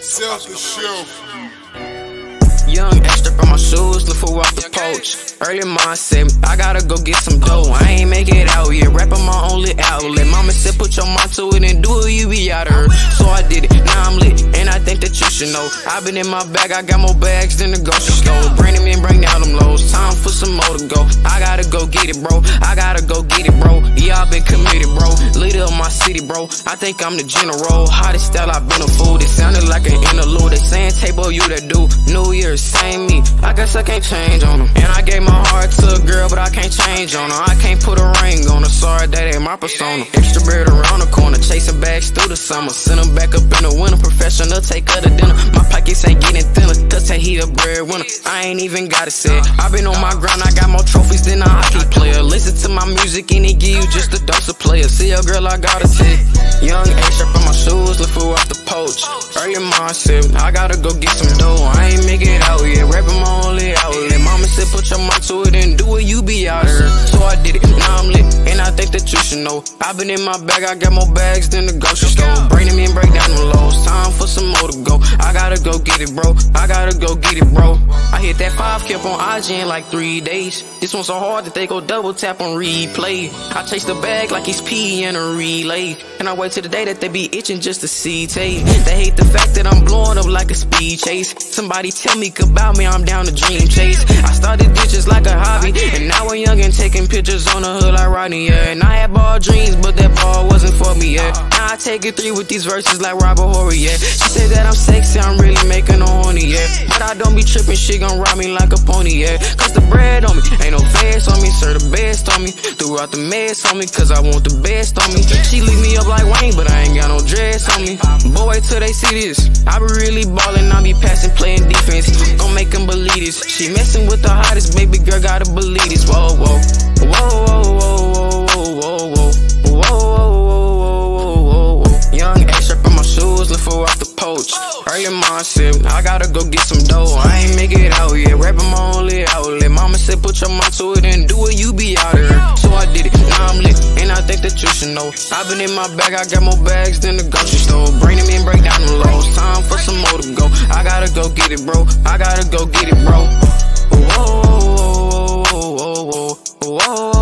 Selfish, I Young extra from my shoes, look for off the poach. Early mindset, I gotta go get some dough. I ain't make it out yet, rapping my only outlet. Mama said put your mind to it and do it, you be out of her. So I did it, now I'm lit, and I think that you should know. i been in my bag, I got more bags than the grocery store. Bring them in, bring down them lows. Time for some more to go. I gotta go get it, bro. I gotta go get it, bro. Yeah, I been committed, bro. Leader of my city, bro. I think I'm the general. Hottest style, I've been a fool. It sounded like an interlude. They saying table you that do. New Year's, same me. I guess I can't change on them. And I gave my heart to a girl, but I can't change on her. I can't put a ring on her. Sorry, that ain't my persona. Extra bird around the corner, chasing bags through the summer. Send back up in the winter. Professional, take her to dinner. My pockets ain't getting thinner, cause he a breadwinner. I ain't even gotta say i been on my grind, I got more trophies than a hockey player. Listen to my music and it give you just a dose of player. See a girl, I gotta say. Young H up on my shoes, look for off the poach. Early mindset, I gotta go get some dough. I ain't make it out yet, rapping my only outlet. Mama said put your mind to it and do it, you be out here. So I did it, now I'm lit, and I think that you should know. i been in my bag, I got more bags than the grocery store. Bring them in, break down the lows. Time for some more to go. I gotta go get it, bro. I gotta go get it, bro. I hit that five cap on IG in like three days. This one's so hard that they go double tap on replay. I chase the bag like it's P in a relay. And I wait till the day that they be itching just to see tape. They hate the fact that I'm blowing up like a speed chase. Somebody tell me about me, I'm down to dream chase. I started ditches like a hobby, and now I'm young and taking pictures on the hood like Rodney, yeah. And I had ball dreams, but that ball wasn't for me, yeah. Now I take it three with these verses like Robert Horry, yeah. She said that I'm sexy, I'm really making her horny, yeah. But I don't be tripping, she gon' ride me like a pony, yeah. Cause the bread on me, ain't no fast on me, sir, the best on me. Throughout the mess on me, cause I want the best on me. She leave me up like Wayne, but I ain't got no dress on me. Boy, till they see this, I be really ballin', I be passing, playing defense. Gon' make them believe this. She messin' with the hottest baby girl, gotta believe this. Whoa, whoa, whoa, whoa, whoa, whoa, whoa, whoa. Whoa, whoa, whoa, whoa. Young H up in my shoes, look for off the poach. Early mindset, I gotta go get some dough. I ain't make it out yet, rapping my only outlet. Mama said put your mind to it and do it, you be out here. So I did it, now I'm lit, and I think that you should know. i been in my bag, I got more bags than the grocery store. Bring them in, break down the lows. Time for some more to go. I gotta go get it, bro. I gotta go get it, bro. Whoa, whoa, whoa, whoa, whoa, whoa,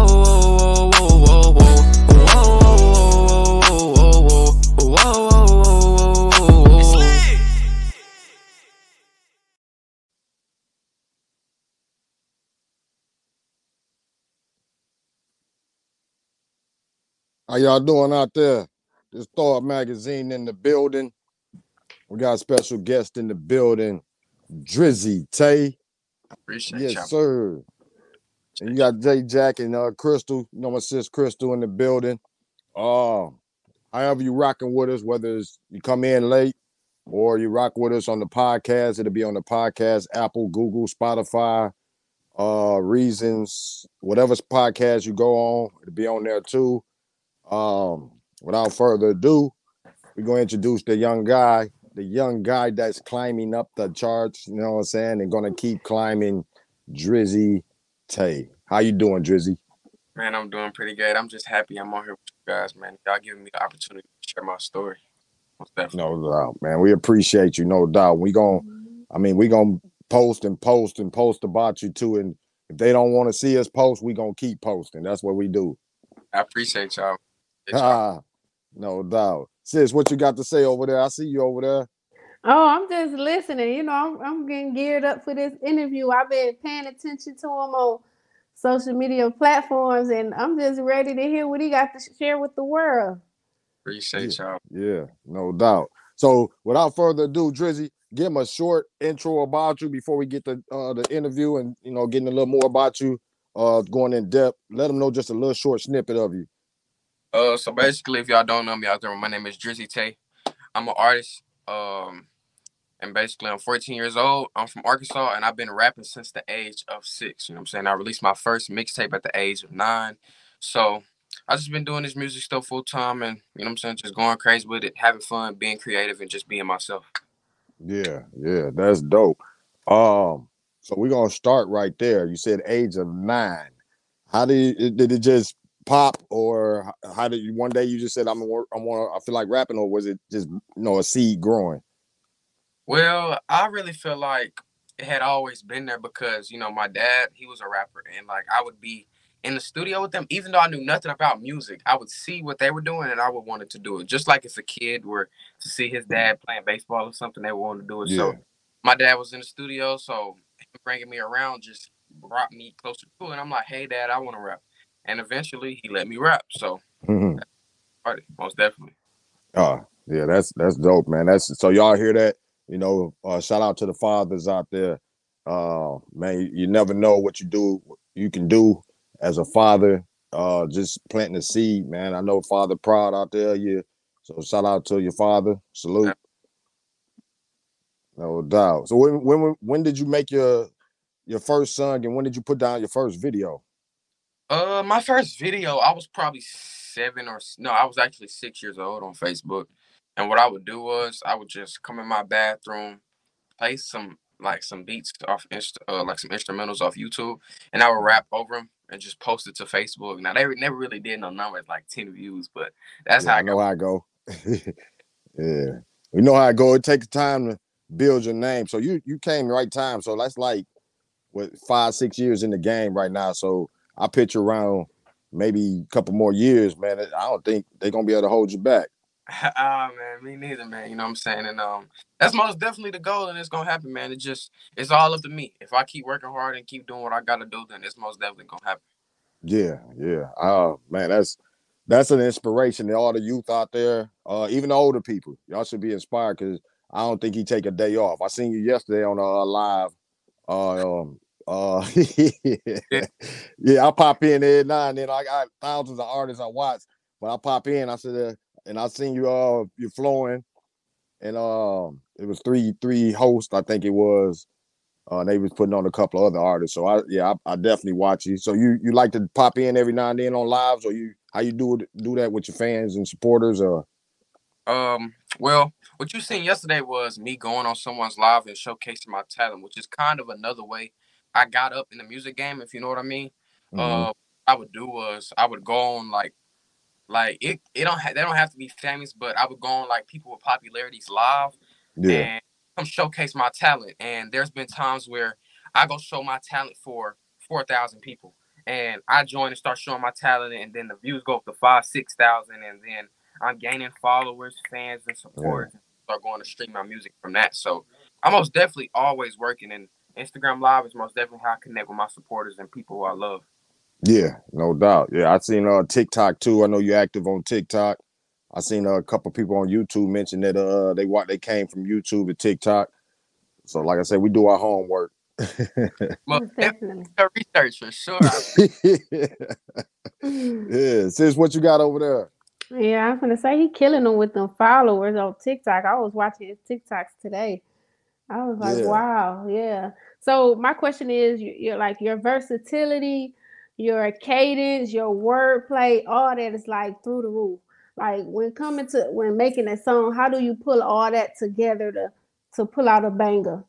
How y'all doing out there? This Thawed Magazine in the building. We got a special guest in the building, Drizzy Tae. Appreciate Yes, y'all. sir. And you got Jay Jack and uh Crystal, you know my sis Crystal in the building. Uh however you rocking with us, whether it's you come in late or you rock with us on the podcast, it'll be on the podcast, Apple, Google, Spotify, uh Reasons, whatever podcast you go on, it'll be on there too. Um, without further ado, we're gonna introduce the young guy, the young guy that's climbing up the charts, you know what I'm saying, and gonna keep climbing Drizzy Tae. How you doing, Drizzy? Man, I'm doing pretty good. I'm just happy I'm on here with you guys, man. Y'all giving me the opportunity to share my story. No doubt, man. We appreciate you, no doubt. We gonna, I mean, we gonna post and post and post about you too. And if they don't want to see us post, we gonna keep posting. That's what we do. I appreciate y'all. Appreciate y'all. Ah, no doubt. Sis, what you got to say over there? I see you over there. Oh, I'm just listening. You know, I'm, I'm getting geared up for this interview. I've been paying attention to him on social media platforms, and I'm just ready to hear what he got to share with the world. Appreciate y'all. Yeah, no doubt. So without further ado, Drizzy, give him a short intro about you before we get the uh, the interview and you know getting a little more about you, uh, going in depth. Let them know just a little short snippet of you. Uh, so basically, if y'all don't know me out there, my name is Drizzy Tae. I'm an artist. Um, and basically, I'm 14 years old. I'm from Arkansas, and I've been rapping since the age of six. You know what I'm saying? I released my first mixtape at the age of nine. So I just been doing this music stuff full time, and you know what I'm saying, just going crazy with it, having fun, being creative, and just being myself. Yeah, yeah, that's dope. Um, so we're gonna start right there. You said age of nine. How did it, did it just pop, or how did you? One day you just said I'm work. I want. To, I feel like rapping, or was it just you know a seed growing? Well, I really feel like it had always been there because you know my dad he was a rapper and like I would be in the studio with them even though I knew nothing about music I would see what they were doing and I would want to do it just like if a kid were to see his mm. dad playing baseball or something they want to do it so my dad was in the studio so bringing me around just brought me closer to it and I'm like hey dad I want to rap and eventually he let me rap so Mhm. started, most definitely Oh, yeah, that's that's dope, man. That's so y'all hear that? You know, uh, shout out to the fathers out there. Uh, man, you, you never know what you do. You can do as a father. Uh, just planting a seed, man. I know Father Proud out there. Yeah, so shout out to your father. Salute. No doubt. So when when when did you make your your first song, and when did you put down your first video? Uh, my first video, I was probably seven or no, I was actually six years old on Facebook, and what I would do was I would just come in my bathroom, play some like some beats off inst- uh, like some instrumentals off YouTube, and I would rap over them and just post it to Facebook. Now they never really did no numbers like ten views, but that's Yeah, how I I know how I go. yeah, we know how I go. It takes time to build your name. So you you came right time. So that's like what five six years in the game right now. So I pitch around maybe a couple more years, man. I don't think they're gonna be able to hold you back. Ah man, me neither, man. You know what I'm saying? And um, that's most definitely the goal, and it's gonna happen, man. It just it's all up to me. If I keep working hard and keep doing what I gotta do, then it's most definitely gonna happen. Yeah, yeah. Uh man, that's that's an inspiration to all the youth out there, uh, even the older people. Y'all should be inspired because I don't think he take a day off. I seen you yesterday on uh live. Uh, um, uh, yeah, yeah, I pop in every now and then. I got thousands of artists I watch, but I pop in. I said, uh, and I seen you. Uh, You're flowing, and um, it was three three hosts. I think it was. Uh, they was putting on a couple of other artists. So I yeah, I, I definitely watch you. So you you like to pop in every now and then on lives, or you how you do it do that with your fans and supporters, or Um, well, what you seen yesterday was me going on someone's live and showcasing my talent, which is kind of another way I got up in the music game, if you know what I mean. Mhm. Uh, I would do was I would go on like, like it. It don't ha- they don't have to be famous, but I would go on like people with popularities live yeah, and come showcase my talent. And there's been times where I go show my talent for four thousand people, and I join and start showing my talent, and then the views go up to five, six thousand, and then I'm gaining followers, fans, and supporters. and Start going to stream my music from that. So I'm most definitely always working, and Instagram Live is most definitely how I connect with my supporters and people who I love. yeah, no doubt. Yeah, I've seen uh TikTok too. I know you're active on TikTok. I seen uh, a couple people on YouTube mention that uh they what they came from YouTube to TikTok. So like I said, we do our homework. Well, Most definitely. research for sure. yeah, sis, what you got over there? Yeah, I was gonna say he killing them with them followers on TikTok. I was watching his TikToks today. I was like, Yeah. wow, yeah. So my question is, you- you're like your versatility, your cadence, your wordplay, all that is like through the roof. Like when coming to when making a song, how do you pull all that together to to pull out a banger?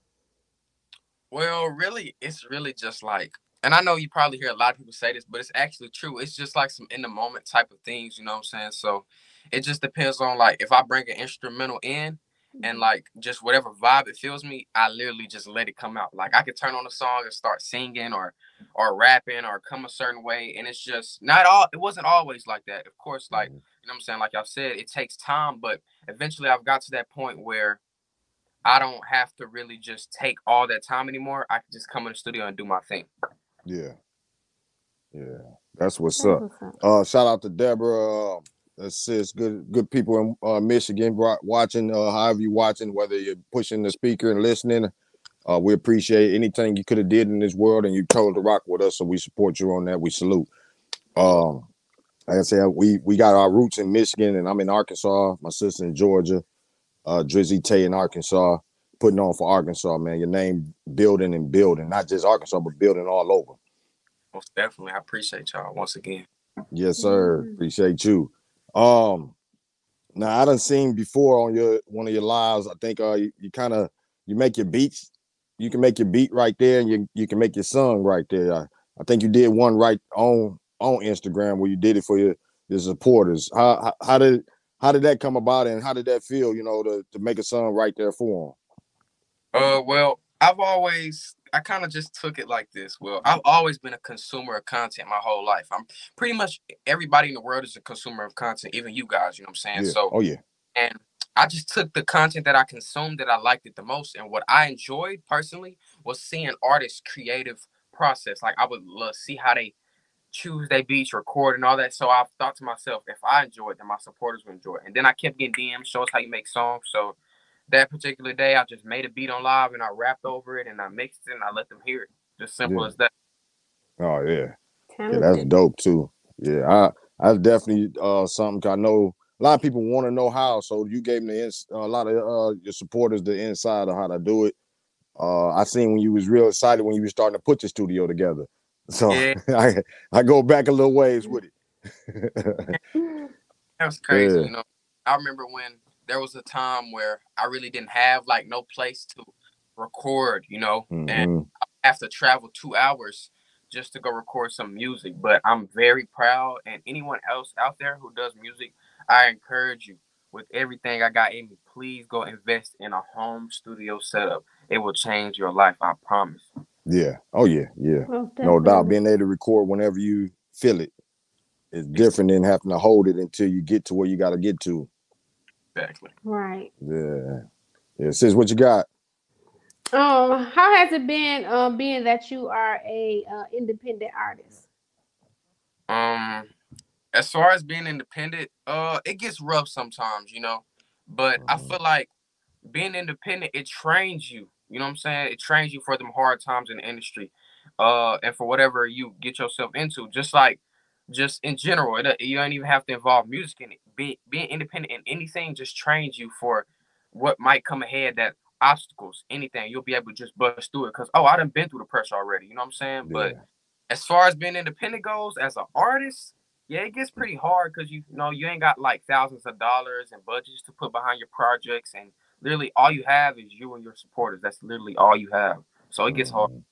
Well, really, it's really just like, and I know you probably hear a lot of people say this, but it's actually true. It's just like some in the moment type of things, you know what I'm saying? So it just depends on like if I bring an instrumental in and mm-hmm. like just whatever vibe it feels me, I literally just let it come out. Like I could turn on a song and start singing or or rapping or come a certain way. And it's just not all it wasn't always like that. Of course, like mm-hmm. you know what I'm saying, like y'all said, it takes time, but eventually I've got to that point where I don't have to really just take all that time anymore. I can just come in the studio and do my thing. Yeah, yeah, that's what's up. what's up. Uh, shout out to Deborah. Um, That's sis, good good people in uh, Michigan watching. Uh, however you watching, whether you're pushing the speaker and listening, uh, we appreciate anything you could have did in this world, and you told to rock with us. So we support you on that. We salute. Um, like I said, we we got our roots in Michigan, and I'm in Arkansas. My sister in Georgia. Uh, Drizzy Tae in Arkansas, putting on for Arkansas, man. Your name building and building, not just Arkansas, but building all over. Most definitely. I appreciate y'all once again. Yes, sir. Mhm. Appreciate you. Um, now I done seen before on your one of your lives. I think uh you, you kind of you make your beats. You can make your beat right there, and you you can make your song right there. I, I think you did one right on on Instagram where you did it for your your supporters. How how, how did how did that come about and how did that feel? You know, to to make a song right there for them. Uh, well, I've always I kind of just took it like this. Well, I've always been a consumer of content my whole life. I'm pretty much everybody in the world is a consumer of content, even you guys. You know what I'm saying? Yeah. So, oh yeah. And I just took the content that I consumed that I liked it the most, and what I enjoyed personally was seeing artists' creative process. Like I would love see how they choose their beats, record, and all that. So I thought to myself, if I enjoy it, then my supporters will enjoy it. And then I kept getting DMs, show us how you make songs. So that particular day, I just made a beat on live and I rapped over it and I mixed it and I let them hear it. Just simple Yeah. as that. Oh yeah. Yeah, that's dope too. Yeah, I that's definitely uh something I know a lot of people want to know how. So you gave me the ins- a lot of uh your supporters the inside of how to do it. Uh I seen when you was real excited when you was starting to put your studio together. So Yeah. I I go back a little ways with it. That was crazy. Yeah. You know, I remember when there was a time where I really didn't have like no place to record, you know, and Mhm. have to travel two hours just to go record some music. But I'm very proud, and anyone else out there who does music, I encourage you with everything I got in me. Please go invest in a home studio setup. It will change your life. I promise. Yeah. Oh yeah, yeah. Most No doubt. Being able to record whenever you feel it is different than having to hold it until you get to where you gotta get to. Exactly. Right. Yeah. Yeah. Sis, what you got? Um, how has it been um being that you are a uh, independent artist? Um, as far as being independent, uh, it gets rough sometimes, you know. But I Mhm. feel like being independent, it trains you. You know what I'm saying? It trains you for them hard times in the industry, uh, and for whatever you get yourself into. Just like, just in general, it, you don't even have to involve music in it. Be, being independent in anything just trains you for what might come ahead. That obstacles, anything, you'll be able to just bust through it. Cause oh, I done been through the pressure already. You know what I'm saying? But as far as being independent goes, as an artist, yeah, it gets pretty hard because you, you know you ain't got like thousands of dollars and budgets to put behind your projects, and literally all you have is you and your supporters. That's literally all you have. So it gets hard. Mhm.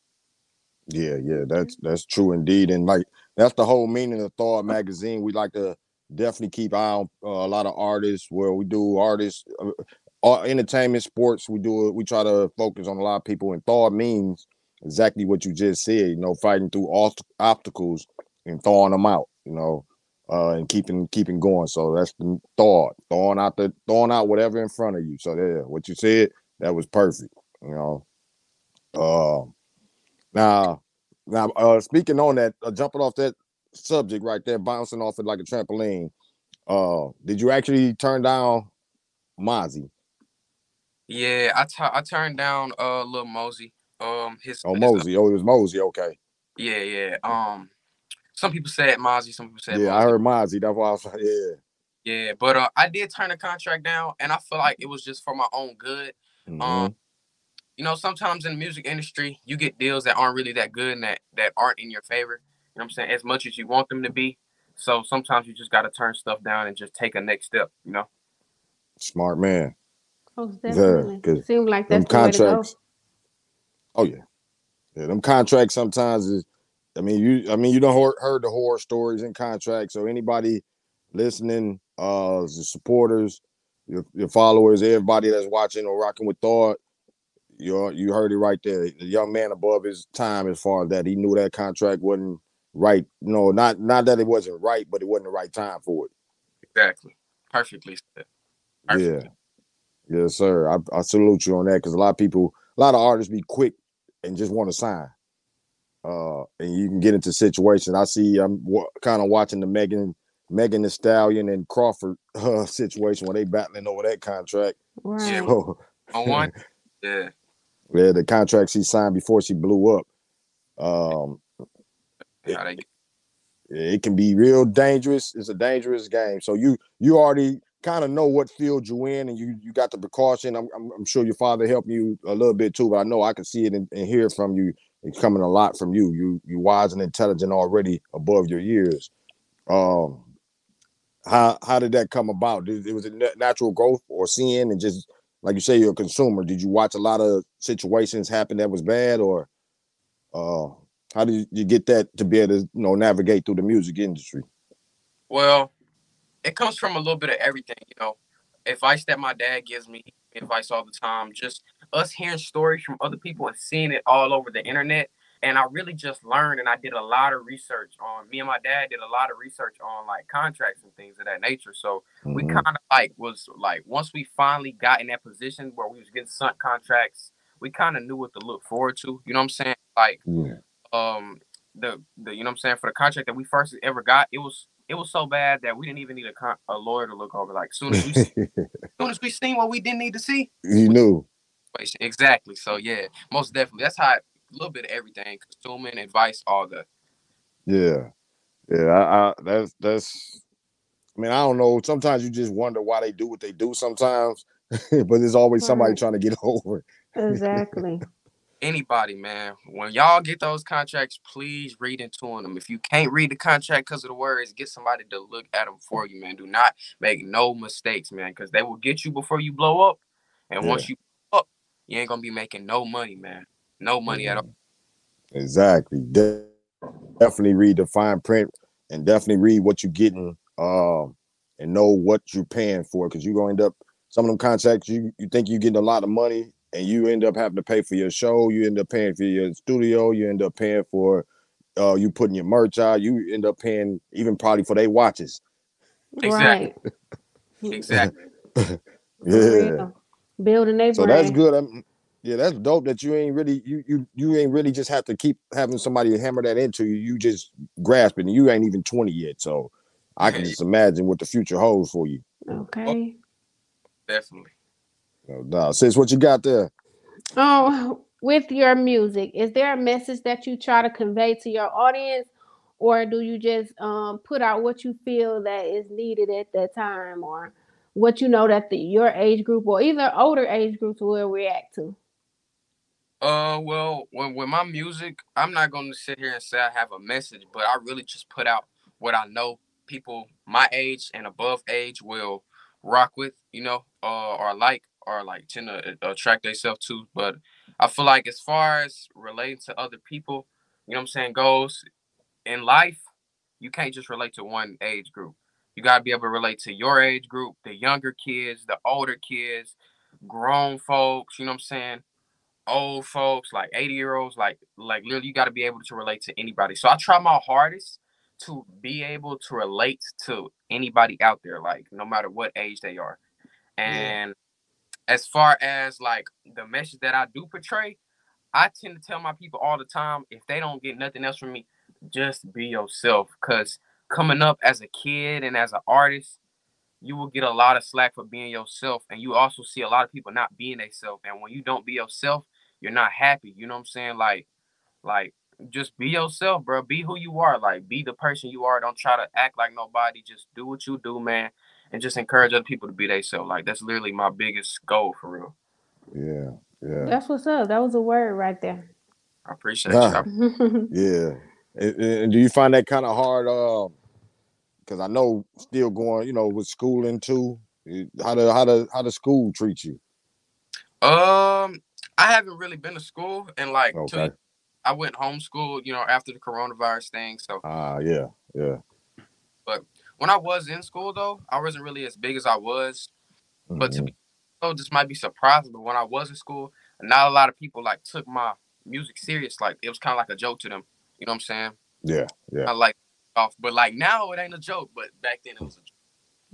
Yeah, yeah, that's that's true indeed, and like that's the whole meaning of Thawed Magazine. We like to definitely keep eye on uh, a lot of artists. Where we do artists, uh, uh, entertainment, sports. We do it. We try to focus on a lot of people, and Thawed means exactly what you just said. You know, fighting through ost- obstacles and thawing them out. You know, uh, and keeping keeping going. So that's the thought, throwing out the throwing out whatever in front of you. So there, what you said that was perfect. You know, um. Now, now, uh, speaking on that, uh, jumping off that subject right there, bouncing off it like a trampoline. Uh, did you actually turn down Mozzie? Yeah, I I turned down uh Lil Mosey. Um, his Oh, his- Mosey. Oh, it was Mosey. Okay. yeah, yeah. Um, some people said Mozzie, some people said Yeah, I heard Mozzie. That's why I was. Yeah. Yeah, but uh, I did turn the contract down, and I feel like it was just for my own good. Mhm. Um, you know, sometimes in the music industry, you get deals that aren't really that good and that that aren't in your favor. You know what I'm saying? As much as you want them to be. So sometimes you just got to turn stuff down and just take a next step. You know? Smart man. Most Yeah, Seems like Them that's the way to go. contracts. Oh yeah. Yeah, them contracts sometimes is. I mean, you. I mean, you don't heard, heard the horror stories in contracts. So anybody listening, uh, the supporters, your your followers, everybody that's watching or rocking with Thawed, you you heard it right there. The young man above his time as far as that. He knew that contract wasn't right. No, not not that it wasn't right, but it wasn't the right time for it. Exactly. Perfectly said. Perfectly. Yeah. Yes, sir. I, I salute you on that because a lot of people, a lot of artists be quick and just want to sign. Uh, and you can get into situations. I see. I'm w- kind of watching the Megan, Megan Thee Stallion and Crawford uh, situation where they battling over that contract. Right. Yeah. So, On one, yeah. yeah, the contract she signed before she blew up. Um, How they it can be real dangerous. It's a dangerous game. So you you already kind of know what field you're in, and you you got the precaution. I'm I'm, I'm sure your father helped you a little bit too, but I know I can see it and, and hear from you. It's coming a lot from you. You you wise and intelligent already above your years. Um, how how did that come about? Did, it was a natural growth or seeing and just like you say, you're a consumer. Did you watch a lot of situations happen that was bad, or uh, how did you get that to be able to you know navigate through the music industry? Well, it comes from a little bit of everything, you know. Advice that my dad gives me, advice all the time. Just us hearing stories from other people and seeing it all over the internet. And I really just learned and I did a lot of research on me and my dad did a lot of research on like contracts and things of that nature. So mm-hmm. we kind of like was like once we finally got in that position where we was getting sunk contracts, we kind of knew what to look forward to. You know what I'm saying? Like yeah. Um the the you know what I'm saying for the contract that we first ever got, it was it was so bad that we didn't even need a, con- a lawyer to look over. Like soon as we see, soon as we seen what we didn't need to see, you knew exactly. So yeah, most definitely. That's how a little bit of everything, consuming advice, all the. Yeah, yeah. I, I that's that's. I mean, I don't know. Sometimes you just wonder why they do what they do. Sometimes, but there's always somebody trying to get over it. Exactly anybody, man. When y'all get those contracts, please read into them. If you can't read the contract because of the words, get somebody to look at them for you, man. Do not make no mistakes, man, because they will get you before you blow up. And yeah. once you up, you ain't gonna be making no money, man. No money at all. Exactly. De- definitely read the fine print and definitely read what you're getting um, and know what you're paying for because you're gonna end up some of them contracts you, you think you're getting a lot of money and you end up having to pay for your show, you end up paying for your studio, you end up paying for uh, you putting your merch out, you end up paying even probably for their watches. Exactly. Right. exactly. yeah. Building a So that's good. I'm, yeah, that's dope that you ain't really you you you ain't really just have to keep having somebody hammer that into you. You just grasping. And you ain't even 20 yet. So I can just imagine what the future holds for you. Okay. Definitely. No doubt. Sis, what you got there? Oh, with your music, is there a message that you try to convey to your audience, or do you just um, put out what you feel that is needed at that time, or what you know that the, your age group or either older age groups will react to? Uh, well, when with my music, I'm not going to sit here and say I have a message, but I really just put out what I know people my age and above age will rock with, you know, uh, or like or like tend to uh, attract themselves to. But I feel like as far as relating to other people, you know what I'm saying, goes in life, you can't just relate to one age group. You gotta be able to relate to your age group, the younger kids, the older kids, grown folks, you know what I'm saying? Old folks, like 80 year olds, like like literally you gotta be able to relate to anybody. So I try my hardest to be able to relate to anybody out there, like no matter what age they are. And as far as like the message that I do portray, I tend to tell my people all the time if they don't get nothing else from me, just be yourself. Cause coming up as a kid and as an artist, you will get a lot of slack for being yourself. And you also see a lot of people not being themselves. And when you don't be yourself, you're not happy. You know what I'm saying? Like, like just be yourself, bro. Be who you are. Like, be the person you are. Don't try to act like nobody. Just do what you do, man and just encourage other people to be themselves. Like that's literally my biggest goal for real. Yeah, yeah. That's what's up. That was a word right there. I appreciate you. yeah. And, and, do you find that kind of hard? Uh, because I know still going, you know, with schooling too. How do how do how does school treat you? Um, I haven't really been to school, and like, okay. I went homeschool, you know, after the coronavirus thing. So, ah, uh, yeah, yeah. But when I was in school though, I wasn't really as big as I was. Mm-hmm. But to be oh, this might be surprising, but when I was in school, not a lot of people like took my music serious. Like it was kind of like a joke to them. You know what I'm saying? Yeah, yeah. I like off, but like now it ain't a joke. But back then it was a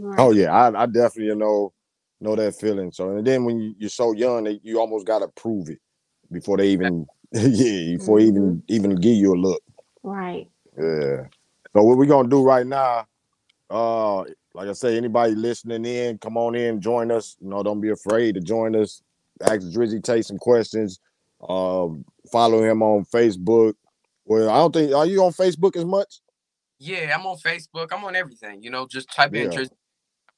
joke. Oh yeah, I, I definitely know know that feeling. So and then when you, you're so young, you almost gotta prove it before they even yeah before mm-hmm. even even give you a look. Right. Yeah. So what we're gonna do right now uh, like I say, anybody listening in, come on in, join us. You know, don't be afraid to join us. Ask Drizzy Tae some questions. Um, follow him on Facebook. Well, I don't think are you on Facebook as much? Yeah, I'm on Facebook. I'm on everything. You know, just type yeah. in Drizzy.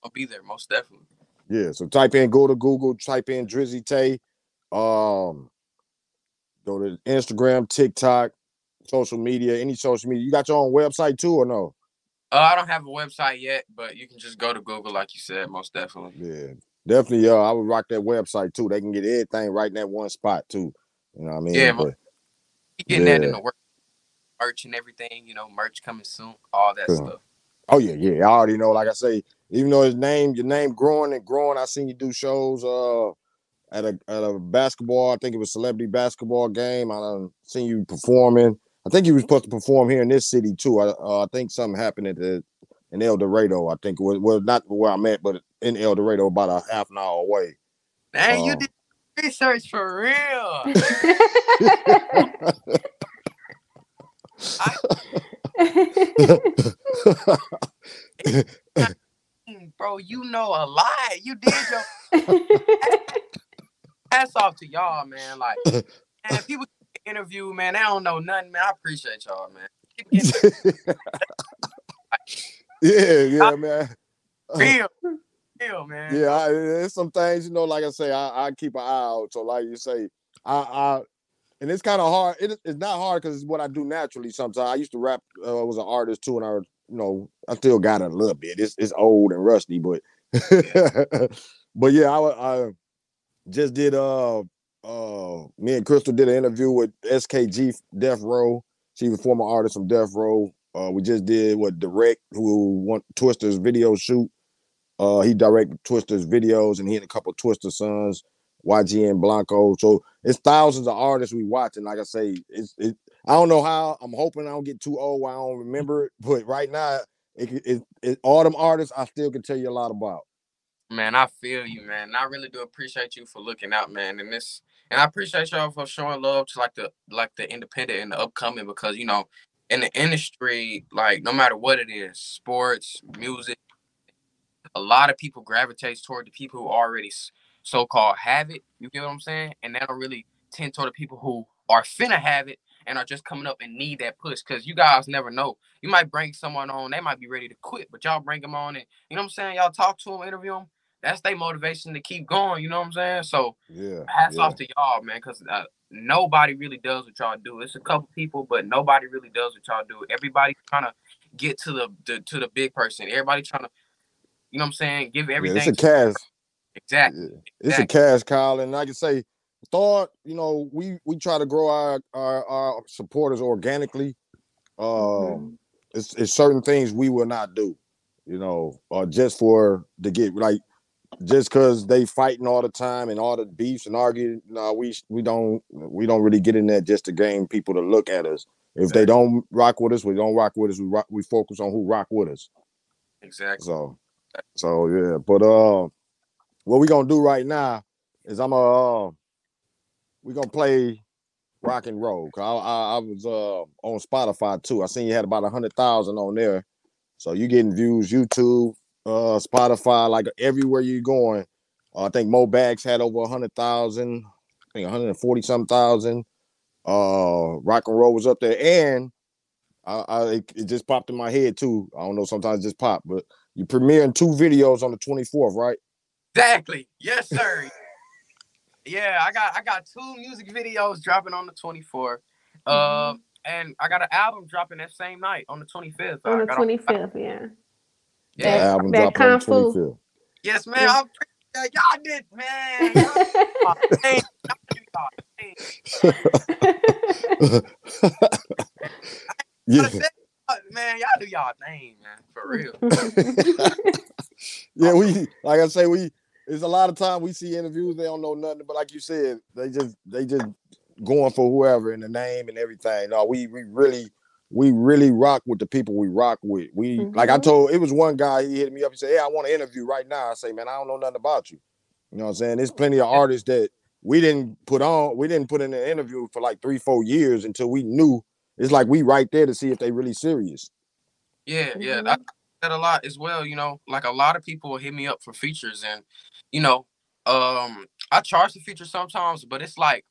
I'll be there most definitely. Yeah, so type in, go to Google, type in Drizzy Tae. Um, go to Instagram, TikTok, social media, any social media. You got your own website too, or no? Uh, I don't have a website yet, but you can just go to Google, like you said, most definitely. Yeah, definitely. Yeah, I would rock that website too. They can get everything right in that one spot too. You know what I mean? Yeah, but getting yeah. that in the work. merch and everything. You know, merch coming soon, all that stuff. Oh yeah, yeah. I already know. Like I say, even though his name, your name growing and growing, I seen you do shows uh at a at a basketball. I think it was celebrity basketball game. I done seen you performing. I think he was supposed to perform here in this city too. I uh, I think something happened at the in El Dorado. I think it was well not where I'm at, but in El Dorado, about a half an hour away. Dang, you Oh. did research for real. Mm, Bro, you know a lot. You did your hats off to y'all, man. Like, man, people interview, man, they don't know nothing, man. I appreciate y'all, man. Yeah, yeah, man. real, real, man. Yeah, I, there's some things, you know, like I say, I, I keep an eye out. So, like you say, I, I and it's kind of hard. It, it's not hard because it's what I do naturally. Sometimes I used to rap. Uh, I was an artist too, and I, was, you know, I still got it a little bit. It's it's old and rusty, but, but yeah, I, I just did. Uh, uh, me and Crystal did an interview with SKG Death Row. She was a former artist from Death Row. Uh, we just did what Direct, who want Twista's video shoot. Uh, he directed Twista's videos, and he had a couple Twister sons, YG and Blanco. So it's thousands of artists we watch, and like I say, it's it. I don't know how. I'm hoping I don't get too old. I don't remember it, but right now, it, it, it all them artists I still can tell you a lot about. Man, I feel you, man. And I really do appreciate you for looking out, man. And this and I appreciate y'all for showing love to like the like the independent and the upcoming because you know, in the industry, like no matter what it is, sports, music, a lot of people gravitate toward the people who already so-called have it. You get what I'm saying? And they don't really tend toward the people who are finna have it and are just coming up and need that push. Cause you guys never know. You might bring someone on, they might be ready to quit, but y'all bring them on and you know what I'm saying? Y'all talk to them, interview them. That's their motivation to keep going. You know what I'm saying? So Yeah, hats yeah. off to y'all, man, because uh, nobody really does what y'all do. It's a couple people, but nobody really does what y'all do. Everybody trying to get to the, the to the big person. Everybody trying to, you know what I'm saying? Give Yeah, everything. it's a cast. exactly. Yeah, It's a Exactly. cash call, and I can say, thought you know we we try to grow our our, our supporters organically. Um, Mhm. it's, it's certain things we will not do, you know, uh, just for to get like just because they fighting all the time and all the beefs and arguing. No, we we don't we don't really get in there just to gain people to look at us. If they don't rock with us, we don't rock with us. We rock, we focus on who rock with us. Exactly. So, so yeah. But uh, what we gonna do right now is I'm uh, we gonna play rock and roll. 'Cause I, I I was uh on Spotify too. I seen you had about a hundred thousand on there, so you getting views YouTube, uh, Spotify, like everywhere you're going. Uh, I think Mo Bags had over a hundred thousand. I think 140 some thousand. Uh, rock and roll was up there, and I, I it, it just popped in my head too. I don't know, sometimes it just pop, but you premiering two videos on the 24th, right? Exactly. Yes, sir. yeah, I got I got two music videos dropping on the 24th. uh, and I got an album dropping that same night on the 25th. On the got twenty fifth, yeah. The Yeah. That- album that dropping on Kung Fu. Yes, man. I appreciate y'all did, man. Y'all- Hey, y'all do y'all thing. yeah, I said, man, y'all do y'all thing, man, for real. yeah. We like I say, we it's a lot of time we see interviews, they don't know nothing, but like you said, they just they just going for whoever and the name and everything. No, we we really we really rock with the people we rock with. We like I Mhm. told it was one guy, he hit me up, he said, Hey, I want to interview right now. I say, Man, I don't know nothing about you. You know what I'm saying? There's plenty of artists that we didn't put on, we didn't put in an interview for like three, four years until we knew it's like we right there to see if they really serious. Yeah, yeah. Mhm. I that a lot as well, you know. Like a lot of people will hit me up for features and you know, um I charge the feature sometimes, but it's like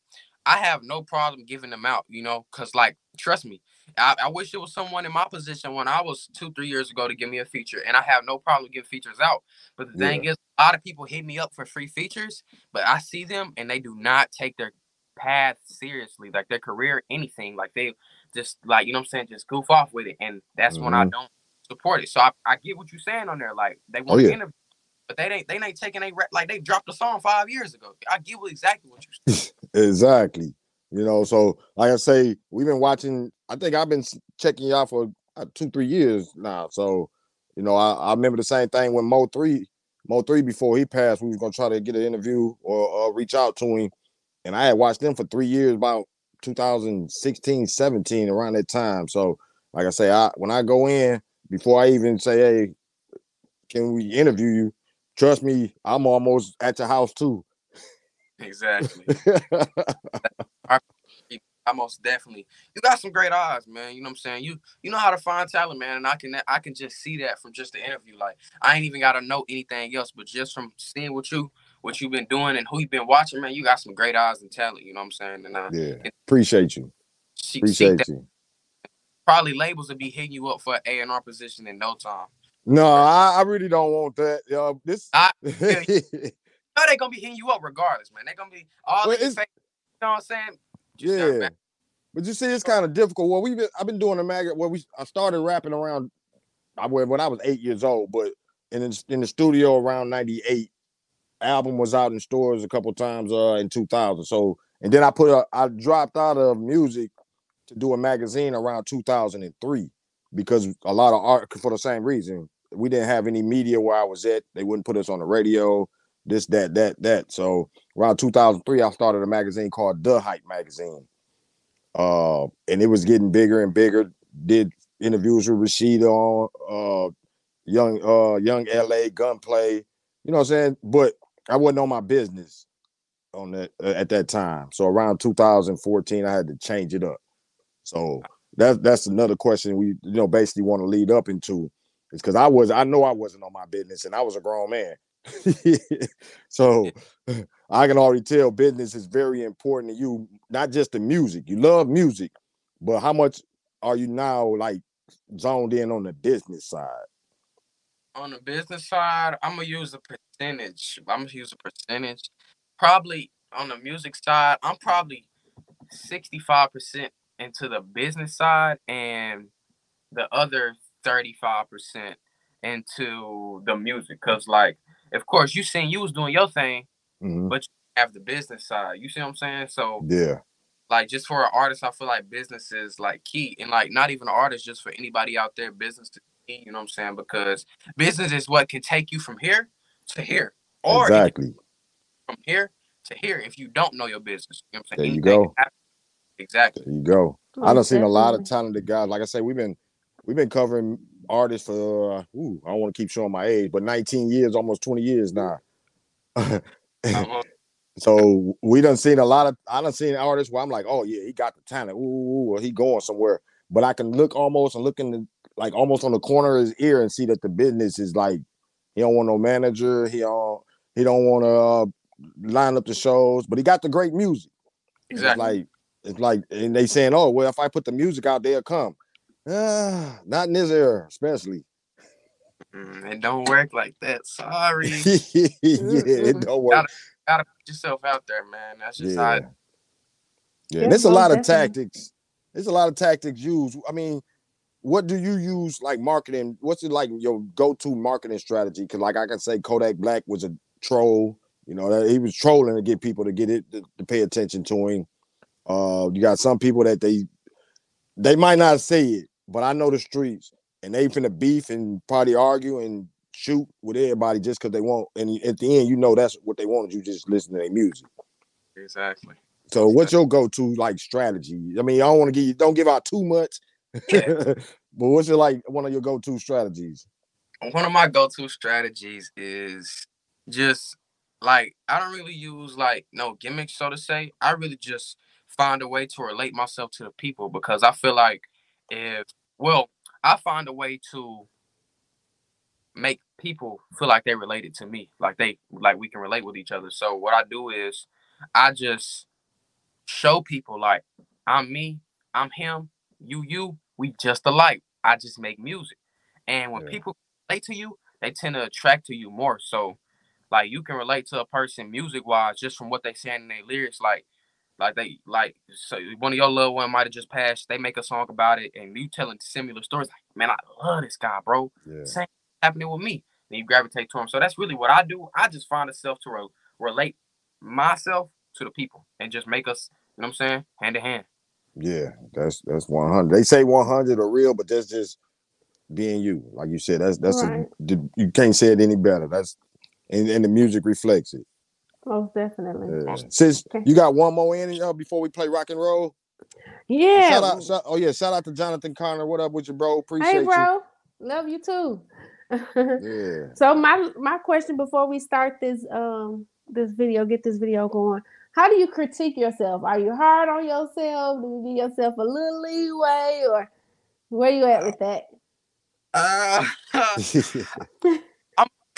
I have no problem giving them out, you know, because like trust me, I, I wish it was someone in my position when I was two, three years ago to give me a feature, and I have no problem giving features out. But the thing is, a lot of people hit me up for free features, but I see them and they do not take their path seriously, like their career, anything. Like they just like you know what I'm saying, just goof off with it, and that's when I Mhm. don't support it. So I, I get what you're saying on there. Like they Oh, want to yeah. interview, but they ain't they ain't taking a like they dropped a song five years ago. I get what exactly what you're saying. Exactly. You know, so like I say, we've been watching. I think I've been checking y'all for uh, two, three years now. So, you know, I, I remember the same thing when Mo3, Mo three before he passed, we was gonna try to get an interview or uh, reach out to him, and I had watched them for three years, about 2016, 17, around that time. So, like I say, I when I go in before I even say, hey, can we interview you? Trust me, I'm almost at your house too. Exactly. I most definitely. You got some great eyes, man. You know what I'm saying? You you know how to find talent, man. And I can I can just see that from just the interview. Like I ain't even gotta know anything else, but just from seeing what you what you've been doing and who you've been watching, man, you got some great eyes and talent. You know what I'm saying? And uh, yeah, appreciate you. she, Appreciate that, you. probably labels will be hitting you up for A and R position in no time. No, I, I really don't want that. Uh, this I- No, they gonna be hitting you up regardless, man. They gonna be all Well, your. You know what I'm saying? Yeah. But you see, it's kind of difficult. Well, we've been I've been doing a maggot. Well, we I started rapping around I when when I was eight years old, but in the, in the studio around '98. Album was out in stores a couple times uh in 2000. So and then I put a I dropped out of music to do a magazine around 2003 because a lot of art for the same reason. We didn't have any media where I was at. They wouldn't put us on the radio. This, that, that, that. So around 2003, I started a magazine called The Hype Magazine. Uh, and it was getting bigger and bigger. Did interviews with Rashida on uh young uh young LA gunplay, you know what I'm saying? But I wasn't on my business on that uh, at that time. So around 2014, I had to change it up. So that's that's another question we you know basically want to lead up into is because I was I know I wasn't on my business and I was a grown man. so I can already tell business is very important to you, not just the music. You love music, but how much are you now like zoned in on the business side? on the business side, I'm gonna use a percentage. I'm gonna use a percentage. Probably on the music side, I'm probably 65% into the business side and the other 35% into the music. Cause like, of course, you seen you was doing your thing, Mhm. but you have the business side. You see what I'm saying? So Yeah, like just for an artist, I feel like business is like key. And like not even an artist, just for anybody out there, business is key, you know what I'm saying? Because business is what can take you from here to here. Or exactly. from here to here if you don't know your business. You know what I'm There you Anything go. Exactly. There you go. I done seen a lot of talented guys. Like I say, we've been we've been covering artists for uh, ooh, I don't want to keep showing my age, but 19 years, almost 20 years now. Uh-huh. so we done seen a lot of I done seen artists where I'm like, oh yeah, he got the talent. Ooh, ooh, he going somewhere. But I can look almost and look in the like almost on the corner of his ear and see that the business is like he don't want no manager. He don't he don't want to uh, line up the shows, but he got the great music. It's Exactly. like it's like, and they saying, "Oh, well, if I put the music out, they'll come." Ah, not in this era, especially. Mm, it don't work like that. Sorry. yeah, it don't work. Gotta put yourself out there, man. That's just how Yeah, it, yeah. Yeah, And it's a most lot of tactics. There's a lot of tactics used. I mean, what do you use like marketing? What's it like your go-to marketing strategy? Because like I can say, Kodak Black was a troll. You know, that he was trolling to get people to get it to, to pay attention to him. Uh, you got some people that they they might not say it, but I know the streets, and they finna beef and probably argue and shoot with everybody just because they want. And at the end, you know that's what they want. You just listen to their music. exactly. So, what's your go-to like strategy? I mean, I don't want to give you don't give out too much, Yeah. but what's your like one of your go-to strategies? one of my go-to strategies is just like I don't really use like no gimmicks, so to say. I really just find a way to relate myself to the people because I feel like if well, I find a way to make people feel like they're related to me, like they like we can relate with each other. So what I do is I just show people like I'm me, I'm him, you you, we just alike. I just make music. And when Yeah. people relate to you, they tend to attract to you more. So like you can relate to a person music wise just from what they saying in their lyrics. Like like they like so one of your loved one might have just passed, they make a song about it and you telling similar stories like, man, I love this guy, bro. Yeah, Same happening with me. Then you gravitate to him. So that's really what I do. I just find myself to re- relate myself to the people and just make us, you know what I'm saying, hand to hand. Yeah, that's that's one hundred. They say one hundred are real, but that's just being you. Like you said, that's that's Right. a, you can't say it any better. That's and, and the music reflects it. Most definitely. Yeah. Since Okay. you got one more in uh, before we play rock and roll. Yeah. Shout out, shout, oh yeah, shout out to Jonathan Connor. What up with you, bro? Appreciate hey, bro. Love you too. Yeah. so my my question before we start this um this video, get this video going. How do you critique yourself? Are you hard on yourself? Do you give yourself a little leeway, or where you at with that? Uh, a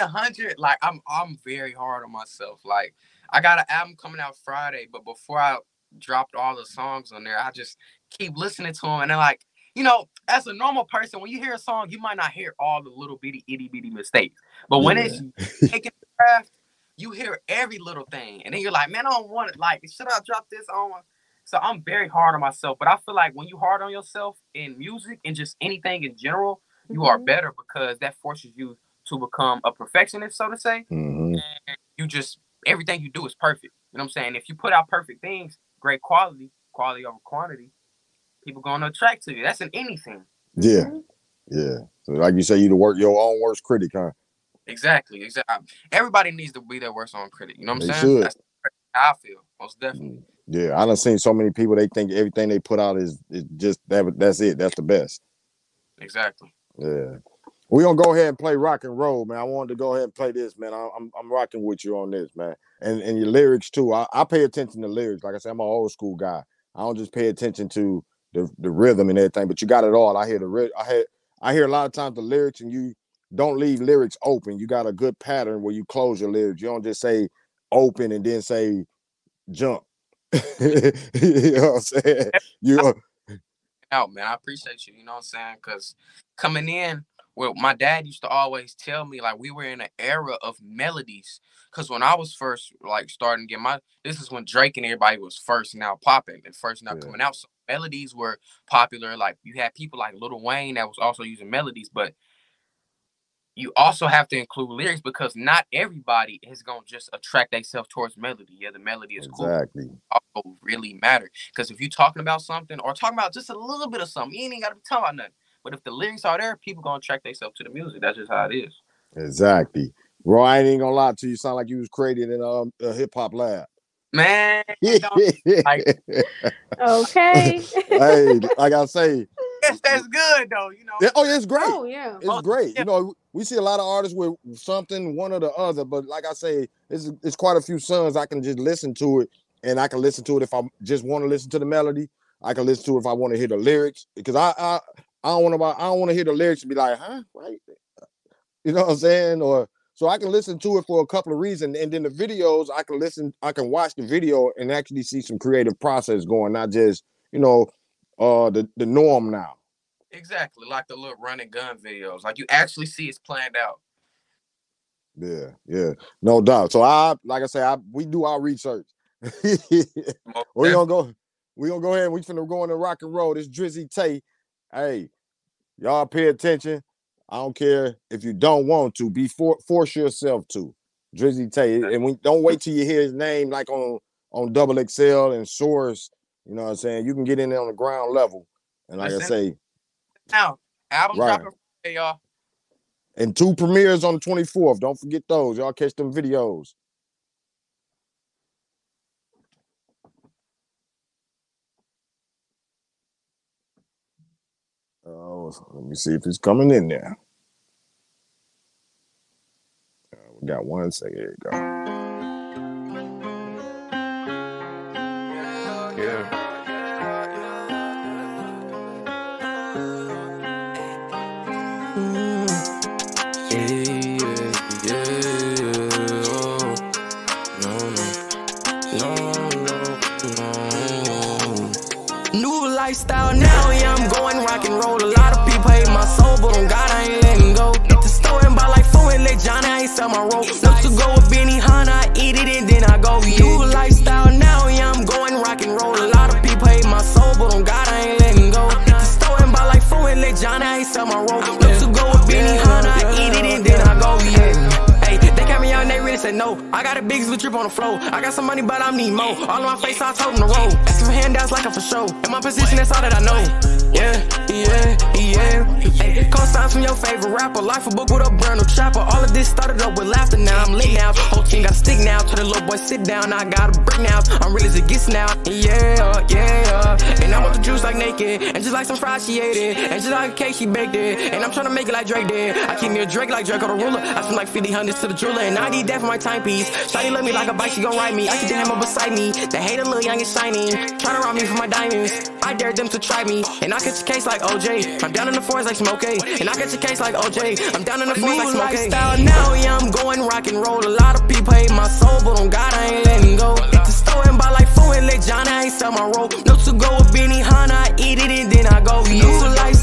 hundred. Like I'm, I'm very hard on myself. Like I got an album coming out Friday, but before I dropped all the songs on there, I just keep listening to them, and then like, you know, as a normal person, when you hear a song, you might not hear all the little bitty itty bitty mistakes, but when it's taking craft, you hear every little thing, and then you're like, man, I don't want it. Like, should I drop this on? So I'm very hard on myself, but I feel like when you hard on yourself in music and just anything in general, you are Mhm. better because that forces you to become a perfectionist, so to say. Mhm. And you just everything you do is perfect. You know what I'm saying? If you put out perfect things, great quality, quality over quantity, people gonna attract to you. That's in anything. Yeah, yeah. So like you say, you to work your own worst critic, huh? Exactly. Exactly. Everybody needs to be their worst own critic. You know what I'm They saying? should. That's how I feel. Most definitely. Yeah, I done seen so many people. They think everything they put out is is just that. That's it. That's the best. Exactly. Yeah. We gonna go ahead and play rock and roll, man. I wanted to go ahead and play this, man. I, I'm I'm rocking with you on this, man. And and your lyrics too. I, I pay attention to lyrics. Like I said, I'm an old school guy. I don't just pay attention to the the rhythm and everything, but you got it all. I hear the I hear I hear a lot of times the lyrics, and you don't leave lyrics open. You got a good pattern where you close your lyrics. You don't just say open and then say jump. you know what I'm saying? You out, man. I appreciate you. You know what I'm saying? Because coming in, well, my dad used to always tell me like we were in an era of melodies. Because when I was first like starting to get my, this is when Drake and everybody was first now popping and first now Yeah. coming out. So melodies were popular. Like you had people like Lil Wayne that was also using melodies, but you also have to include lyrics because not everybody is gonna just attract themselves towards melody. Yeah, the melody is cool exactly. also really matter. Because if you're talking about something or talking about just a little bit of something, you ain't got to be talking about nothing. But if the lyrics are there, people gonna track themselves to the music. That's just how it is. Exactly. Bro, I ain't gonna lie to you. You sound like you was created in um, a hip hop lab. Man, like- Okay. Hey, like I say, yes, that's good though. You know. yeah, oh, yeah, it's great. oh yeah. It's Oh, great. yeah. You know, we see a lot of artists with something, one or the other, but like I say, it's it's quite a few songs I can just listen to it, and I can listen to it if I just want to listen to the melody. I can listen to it if I want to hear the lyrics because I I, I don't want to I don't want to hear the lyrics and be like, huh, right? You know what I'm saying? Or so I can listen to it for a couple of reasons, and then the videos I can listen, I can watch the video and actually see some creative process going, not just you know, uh, the the norm now. Exactly, like the little running gun videos. Like you actually see it's planned out. Yeah, yeah, no doubt. So I, like I say, I we do our research. We gonna go. We gonna go ahead. and We finna go into rock and roll. This Drizzy Tae. Hey, y'all pay attention. I don't care if you don't want to. Be for, force yourself to. Drizzy Tae, and we don't wait till you hear his name like on on Double XL and Source. You know what I'm saying? You can get in there on the ground level. And like I say, now album Right. dropping y'all. and two premieres on the 24th. Don't forget those. Y'all catch them videos. Let me see if it's coming in there. Uh, we got one second. Here you go. Yeah. lifestyle yeah, no. I got a biggest with trip on the floor. I got some money, but I'm need more. All of my face, I told them to roll. Asking for handouts like I'm for show. In my position, that's all that I know. Yeah, yeah, yeah. Hey, co-signs from your favorite rapper. Life a book with a brand new chopper. All of this started up with laughter. Now I'm lit now. Whole team got a stick now. Tell the little boy sit down. I got a brick now. I'm real as it gets now. Yeah, yeah. And I want the juice like naked. And just like some fries, she ate it. And just like a cake, she baked it. And I'm trying to make it like Drake did. I keep me a Drake like Drake on the ruler. I spend like 50 hundreds to the jeweler. And I need that for my timepiece. Shawty love me like a bike, she gon' ride me. I keep the hammer beside me. They hate a little young and shiny. Trying to rob me for my diamonds. I dare them to try me. And I catch a case like OJ. I'm down in the forest like Smoke And I catch a case like OJ. I'm down in the forest like Smoke lifestyle now, yeah, I'm going rock and roll. A lot of people hate my soul, but on God, I ain't letting go. Hit the store and buy like four and let John, I ain't sell my roll. No to go with Benihana, I eat it and then I go. New lifestyle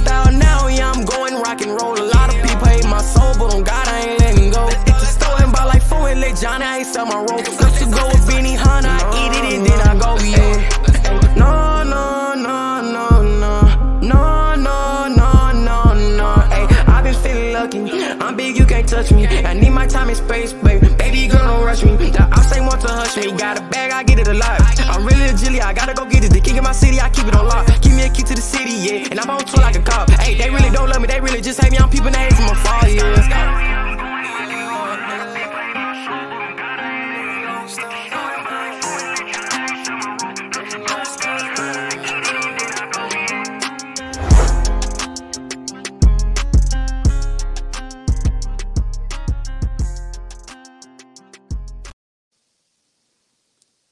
like four John, I ain't sell my roll. No to go with Benihana, I eat it and then I go. Yeah. No, no, no, no, no, no, no, no, no, no. Hey, I've been feeling lucky. I'm big, you can't touch me. I need my time and space, baby. Baby girl, don't rush me. The outside want to hush me. Got a bag, I get it a lot. I'm really a Jilly, I gotta go get it. The king of my city, I keep it on lock. Give me a key to the city, yeah. And I'm on tour like a cop. Hey, they really don't love me, they really just hate me. I'm peeping their from afar, yeah.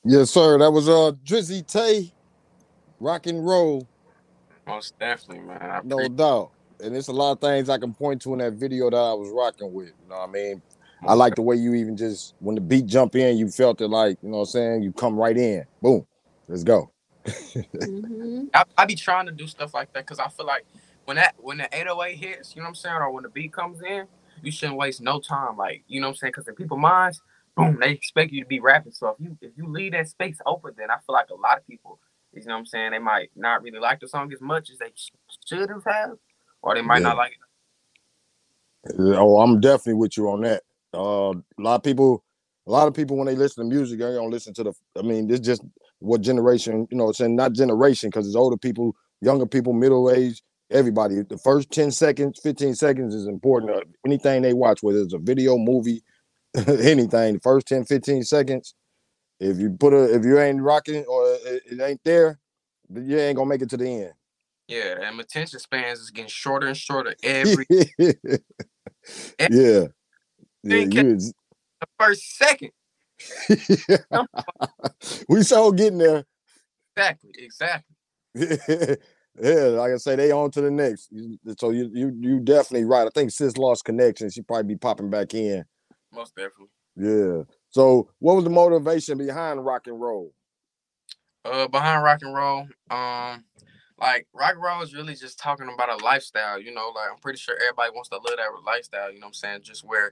Yes, sir. That was uh Drizzy Tae, rock and roll. Most definitely, man. I No appreciate- doubt. And it's a lot of things I can point to in that video that I was rocking with. You know what I mean? I like the way you even just when the beat jump in, you felt it like, you know what I'm saying? You come right in. Boom. Let's go. Mhm. I, I be trying to do stuff like that because I feel like when that when the 808 hits, you know what I'm saying, or when the beat comes in, you shouldn't waste no time. Like, you know what I'm saying? Because in people's minds, boom, they expect you to be rapping. So if you if you leave that space open, then I feel like a lot of people, you know what I'm saying, they might not really like the song as much as they should have had, or they might Yeah. not like it. Oh, I'm definitely with you on that. Uh, a lot of people, a lot of people when they listen to music, they don't listen to the. I mean, it's just what generation, you know, it's saying not generation because it's older people, younger people, middle age, everybody. The first 10 seconds, 15 seconds is important. Uh, anything they watch, whether it's a video, movie, anything, the first 10, 15 seconds. If you put a, if you ain't rocking or it, it ain't there, you ain't gonna make it to the end. Yeah, and attention spans is getting shorter and shorter every yeah. Yeah, Think- you is- the first second. we so getting there. Exactly, exactly. yeah, like I say, they on to the next. So you you you definitely right. I think sis lost connection. She probably be popping back in. Most definitely. Yeah. So what was the motivation behind rock and roll? uh behind rock and roll um like rock and roll is really just talking about a lifestyle you know like i'm pretty sure everybody wants to live that lifestyle you know what i'm saying just where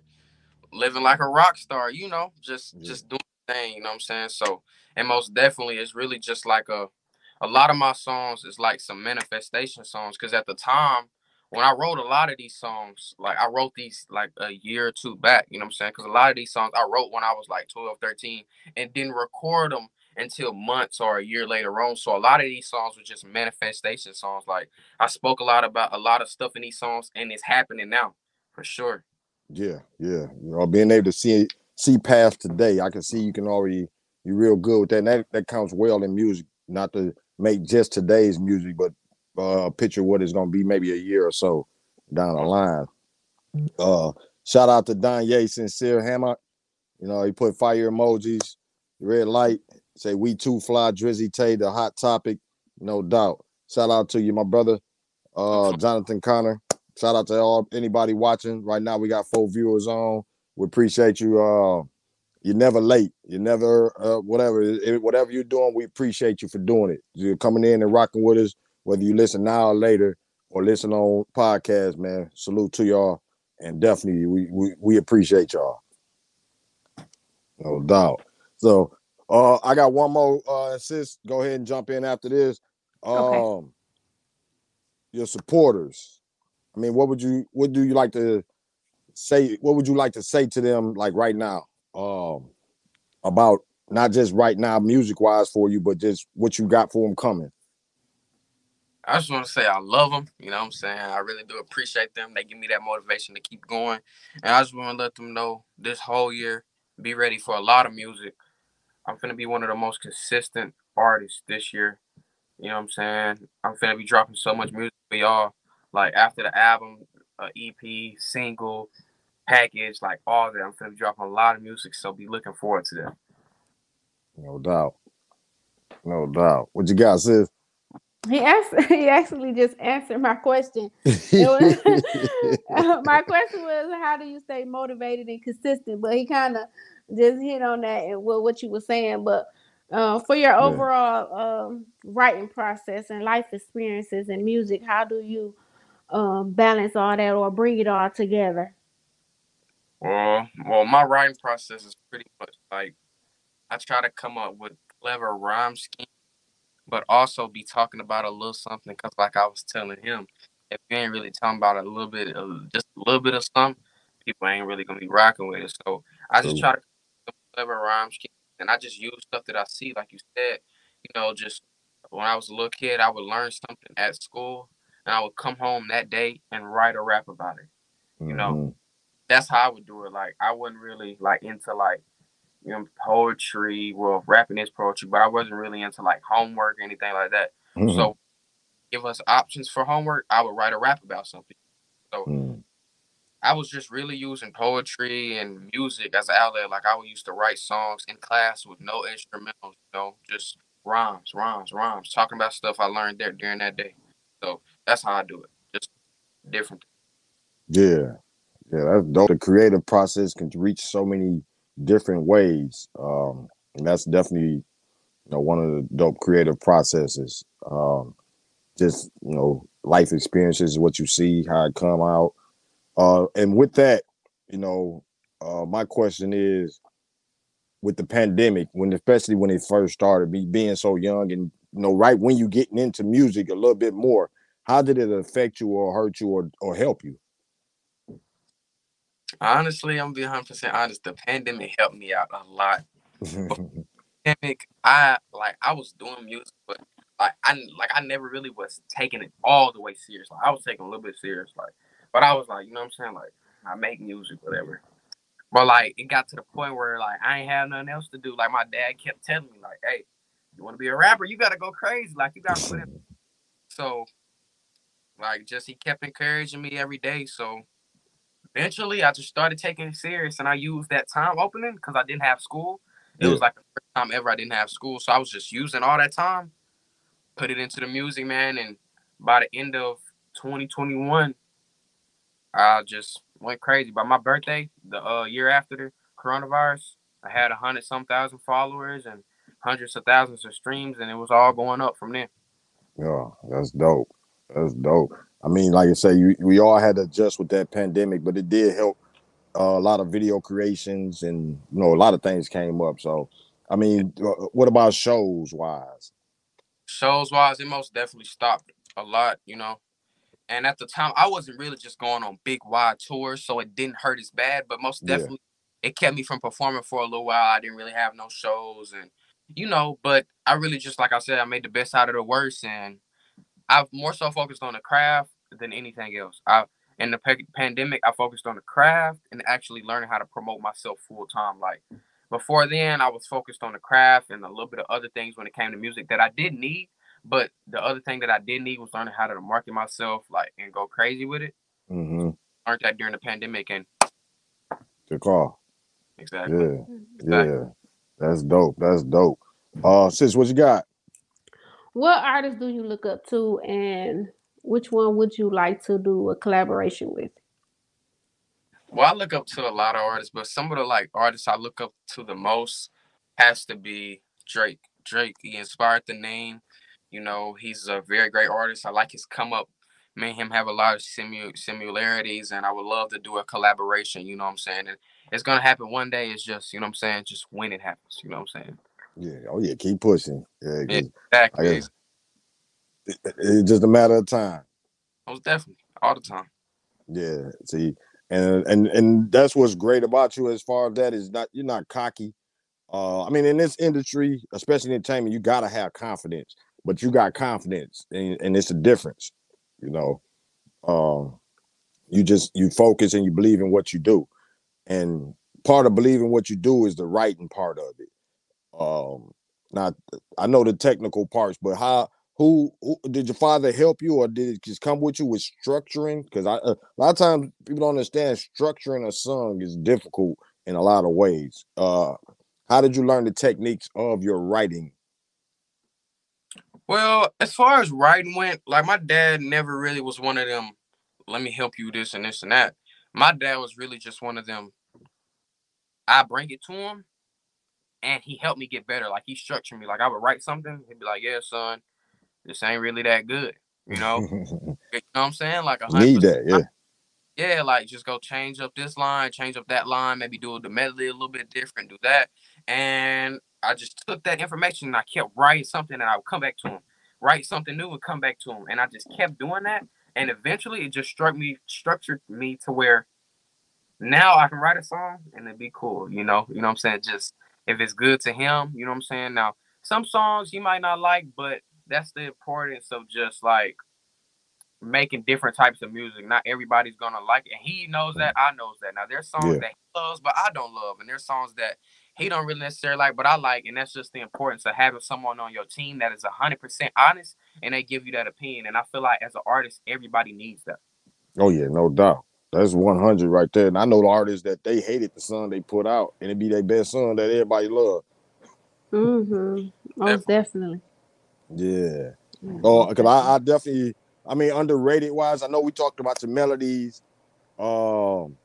living like a rock star you know just Yeah. just doing the thing you know what i'm saying so and most definitely it's really just like a a lot of my songs is like some manifestation songs because at the time when i wrote a lot of these songs like i wrote these like a year or two back you know what i'm saying because a lot of these songs i wrote when i was like 12 13 and didn't record them until months or a year later on. So a lot of these songs were just manifestation songs. Like I spoke a lot about a lot of stuff in these songs, and it's happening now for sure. Yeah, yeah. You know, being able to see see past today, I can see you can already you're real good with that. And that that counts well in music, not to make just today's music, but uh picture what it's gonna be maybe a year or so down the line. Uh shout out to Don Ye, sincere hammer. You know, he put fire emojis, red light, say we too fly, Drizzy Tae, the hot topic, no doubt. Shout out to you, my brother, uh Jonathan Connor. Shout out to all anybody watching. Right now, we got four viewers on. We appreciate you. Uh, you're never late. You're never uh, whatever. It- whatever you're doing, we appreciate you for doing it. You're coming in and rocking with us, whether you listen now or later or listen on podcast. Man, salute to y'all, and definitely we we, we appreciate y'all. No doubt. So, uh, I got one more. Uh, sis, go ahead and jump in after this. Um, Okay. your supporters. I mean, what would you what do you like to say? What would you like to say to them like right now? um about not just right now music wise for you, but just what you got for them coming? I just want to say I love them. You know what I'm saying? I really do appreciate them. They give me that motivation to keep going. And I just want to let them know this whole year, be ready for a lot of music. I'm going to be one of the most consistent artists this year. You know what I'm saying? I'm going to be dropping so much music for y'all. Like after the album, uh, EP, single, package, like all that. I'm going to be dropping a lot of music. So be looking forward to that. No doubt. No doubt. What you got, sis? He asked. He actually just answered my question. Was, my question was, how do you stay motivated and consistent? But he kind of just hit on that and what what you were saying. But uh, for your overall um, writing process and life experiences and music, how do you um, balance all that or bring it all together? Well, well, my writing process is pretty much like I try to come up with clever rhyme schemes but also be talking about a little something. Because like I was telling him, if you ain't really talking about a little bit of just a little bit of something, people ain't really gonna be rocking with it. So I just try to clever rhymes, and I just use stuff that I see, like you said. You know, just when I was a little kid, I would learn something at school, and I would come home that day and write a rap about it. You know, mm-hmm. that's how I would do it. Like I wasn't really like into like you know, poetry. Well, rapping is poetry, but I wasn't really into like homework or anything like that. Mm-hmm. So, give us options for homework. I would write a rap about something. So, mm. I was just really using poetry and music as an outlet. Like I would used to write songs in class with no instrumentals, you know, just rhymes, rhymes, rhymes, talking about stuff I learned there during that day. So that's how I do it. Just different. Yeah. Yeah, that's dope. The creative process can reach so many different ways. Um, and that's definitely you know one of the dope creative processes. Um, just you know, life experiences, what you see, how it come out. Uh, and with that, you know, uh, my question is, with the pandemic, when especially when it first started, me being so young, and you know, right when you getting into music a little bit more, how did it affect you or hurt you or or help you? Honestly, I'm being 100 percent honest. The pandemic helped me out a lot. pandemic, I like I was doing music, but like I like I never really was taking it all the way serious. Like I was taking a little bit serious, like, but I was like, you know what I'm saying? Like I make music, whatever. But like it got to the point where like I ain't have nothing else to do. Like my dad kept telling me, like, hey, you want to be a rapper, you gotta go crazy. Like you gotta put in. So like just he kept encouraging me every day. So eventually I just started taking it serious and I used that time opening because I didn't have school. It yeah. was like the first time ever I didn't have school. So I was just using all that time, put it into the music, man. And by the end of 2021, I just went crazy. By my birthday, the uh, year after the coronavirus, I had a hundred some thousand followers and hundreds of thousands of streams, and it was all going up from there. Yeah, that's dope. That's dope. I mean, like I say, you, we all had to adjust with that pandemic, but it did help uh, a lot of video creations and you know a lot of things came up. So, I mean, uh, what about shows wise? Shows wise, it most definitely stopped a lot, you know. And at the time, I wasn't really just going on big wide tours, so it didn't hurt as bad. But most definitely, yeah. it kept me from performing for a little while. I didn't really have no shows, and you know, but I really just like I said, I made the best out of the worst, and I've more so focused on the craft than anything else. I in the pe- pandemic, I focused on the craft and actually learning how to promote myself full time. Like before then, I was focused on the craft and a little bit of other things when it came to music that I did need. But the other thing that I did need was learning how to market myself, like and go crazy with it. Mm-hmm. Learned that during the pandemic and the call. Exactly. Yeah, mm-hmm. exactly. yeah, that's dope. That's dope. Uh, sis, what you got? What artists do you look up to, and which one would you like to do a collaboration with? Well, I look up to a lot of artists, but some of the like artists I look up to the most has to be Drake. Drake, he inspired the name. You know, he's a very great artist. I like his come up. Me and him have a lot of simu- similarities, and I would love to do a collaboration. You know what I'm saying? And it's gonna happen one day. It's just, you know what I'm saying? Just when it happens. You know what I'm saying? Yeah. Oh yeah. Keep pushing. Yeah. Exactly. Guess, it, it's just a matter of time. Most definitely, all the time. Yeah. See, and and and that's what's great about you as far as that is not you're not cocky. Uh, I mean, in this industry, especially in entertainment, you gotta have confidence, but you got confidence, and, and it's a difference, you know. Um, you just you focus and you believe in what you do, and part of believing what you do is the writing part of it. Um, not I know the technical parts, but how who, who, did your father help you or did it just come with you with structuring? Because i uh, a lot of times people don't understand structuring a song is difficult in a lot of ways. Uh how did you learn the techniques of your writing? Well as far as writing went like my dad never really was one of them let me help you this and this and that. My dad was really just one of them i bring it to him and he helped me get better like he structured me like i would write something he'd be like yeah son this ain't really that good. You know, you know what I'm saying? Like a need that, yeah. Yeah, like just go change up this line, change up that line, maybe do the medley a little bit different, do that. And I just took that information and I kept writing something and I would come back to him, write something new and come back to him. And I just kept doing that. And eventually it just struck me, structured me to where now I can write a song and it'd be cool, you know, you know what I'm saying? Just if it's good to him, you know what I'm saying? Now, some songs you might not like, but that's the importance of just like making different types of music. Not everybody's gonna like it. And he knows that, I knows that. Now there's songs yeah. that he loves, but I don't love, and there's songs that he don't really necessarily like, but I like, and that's just the importance of having someone on your team that is hundred percent honest and they give you that opinion. And I feel like as an artist, everybody needs that. Oh yeah, no doubt. That's 100 right there. And I know the artists that they hated the song they put out, and it'd be their best song that everybody loved. Mm-hmm. Most definitely. Yeah. Oh, because I, I definitely, I mean, underrated wise, I know we talked about the melodies, um,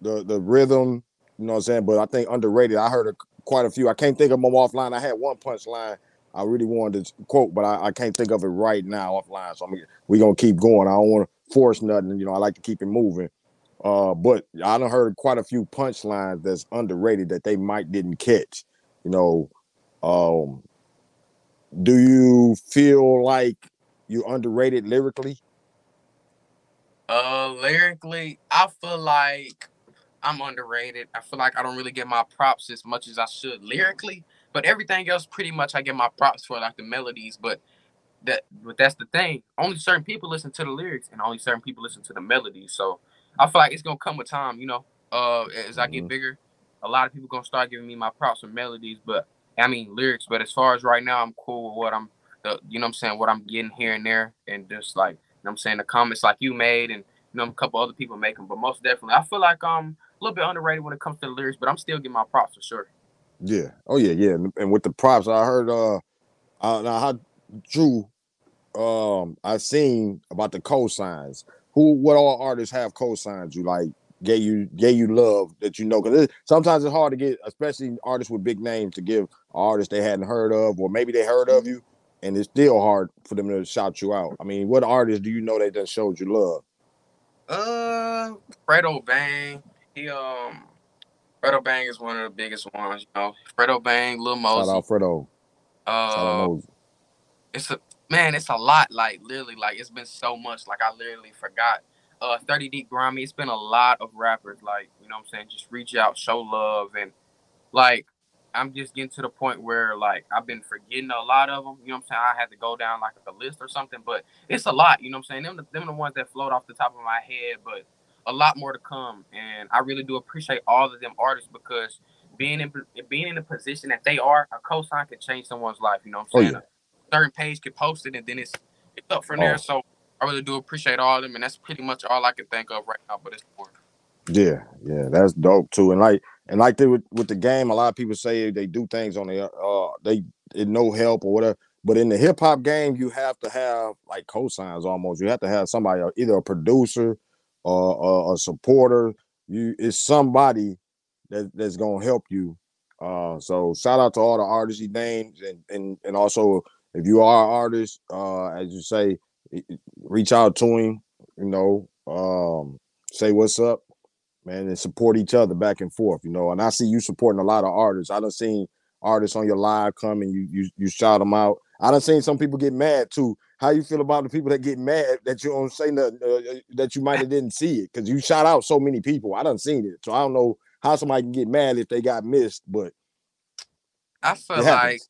the the rhythm, you know what I'm saying? But I think underrated. I heard a, quite a few. I can't think of them offline. I had one punchline I really wanted to quote, but I, I can't think of it right now offline. So I mean, we're gonna keep going. I don't want to force nothing. You know, I like to keep it moving. Uh, but I done heard quite a few punchlines that's underrated that they might didn't catch. You know, um, do you feel like you underrated lyrically? Uh, lyrically, I feel like I'm underrated. I feel like I don't really get my props as much as I should lyrically, but everything else, pretty much, I get my props for, like the melodies. But that, but that's the thing. Only certain people listen to the lyrics, and only certain people listen to the melodies. So I feel like it's gonna come with time, you know. Uh, as I get mm-hmm. bigger, a lot of people gonna start giving me my props for melodies, but I mean lyrics, but as far as right now, I'm cool with what I'm, the, you know, I'm saying what I'm getting here and there, and just like, you know, I'm saying the comments like you made, and you know, a couple other people make them, but most definitely, I feel like I'm a little bit underrated when it comes to the lyrics, but I'm still getting my props for sure. Yeah. Oh yeah, yeah. And with the props, I heard uh, now how Drew, um, I seen about the cosigns. Who, what all artists have cosigns? You like gave you gave you love that you know because sometimes it's hard to get especially artists with big names to give artists they hadn't heard of or maybe they heard of mm-hmm. you and it's still hard for them to shout you out i mean what artists do you know that just showed you love uh fredo bang he um fredo bang is one of the biggest ones you know fredo bang lil mosey shout out fredo uh shout out Mosey. it's a man it's a lot like literally like it's been so much like i literally forgot uh 30 Deep Grimey, it's been a lot of rappers like, you know what I'm saying, just reach out, show love and like I'm just getting to the point where like I've been forgetting a lot of them. You know what I'm saying? I had to go down like a list or something, but it's a lot. You know what I'm saying? Them the, them the ones that float off the top of my head, but a lot more to come. And I really do appreciate all of them artists because being in being in the position that they are, a cosign can change someone's life. You know what I'm saying? Oh, yeah. Certain page could post it and then it's it's up from oh. there. So I really do appreciate all of them, and that's pretty much all I can think of right now. But it's important. Yeah, yeah, that's dope too. And like, and like they with, with the game, a lot of people say they do things on the uh they no help or whatever. But in the hip hop game, you have to have like cosigns almost. You have to have somebody, uh, either a producer or a supporter. You it's somebody that, that's gonna help you. Uh, so shout out to all the artists he named, and and and also if you are an artist, uh, as you say, reach out to him, you know, um, say what's up, man, and support each other back and forth, you know. And I see you supporting a lot of artists. I done seen artists on your live come and you you you shout them out. I done seen some people get mad too. how you feel about the people that get mad that you don't say nothing, uh, that you might have didn't see it because you shout out so many people. I done seen it, so I don't know how somebody can get mad if they got missed, but I feel like.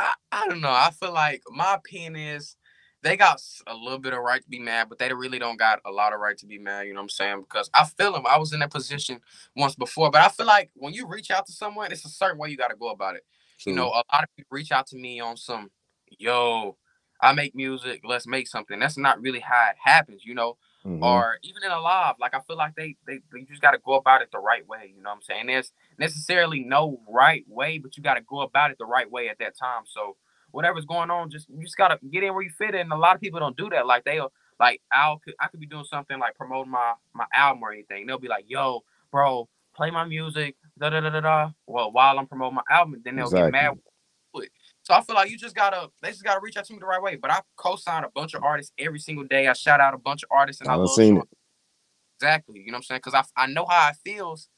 I, I don't know. I feel like my opinion is they got a little bit of right to be mad, but they really don't got a lot of right to be mad. You know what I'm saying? Because I feel them. I was in that position once before, but I feel like when you reach out to someone, it's a certain way you got to go about it. You know, a lot of people reach out to me on some, yo, I make music, let's make something. That's not really how it happens, you know. Mhm. Or even in a live, like I feel like they they, they just got to go about it the right way. You know what I'm saying? There's necessarily no right way, but you got to go about it the right way at that time. So whatever's going on, just you just gotta get in where you fit in. And a lot of people don't do that. Like they'll like I'll could I could be doing something like promoting my my album or anything. They'll be like, "Yo, bro, play my music." Da da da da da. Well, while I'm promoting my album, then they'll get mad. It. So I feel like you just gotta they just gotta reach out to me the right way. But I co-sign a bunch of artists every single day. I shout out a bunch of artists and I, I love seen showing- Exactly. You know what I'm saying? Because I, I know how it feels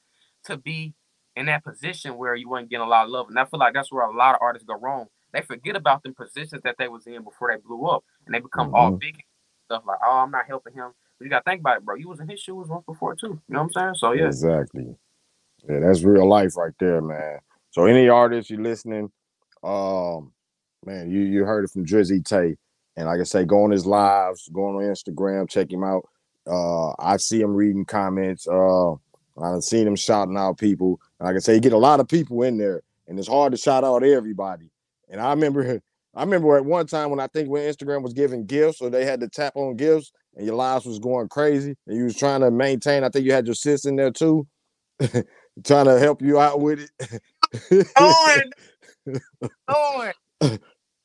to be in that position where you weren't getting a lot of love. And I feel like that's where a lot of artists go wrong. They forget about the positions that they was in before they blew up. And they become all Mhm. big and stuff like, oh, I'm not helping him. But you gotta think about it, bro. You was in his shoes once before too. You know what I'm saying? So yeah. Exactly. Yeah, that's real life right there, man. So any artists you listening, um, man, you you heard it from Drizzy Tae. And like I say, go on his lives, go on Instagram, check him out. Uh, I see him reading comments. Uh, I've seen him shouting out people. And like I say, you get a lot of people in there, and it's hard to shout out everybody. And I remember, I remember at one time when I think when Instagram was giving gifts, or they had to tap on gifts, and your lives was going crazy, and you was trying to maintain. I think you had your sis in there too, trying to help you out with it. Owen, Owen,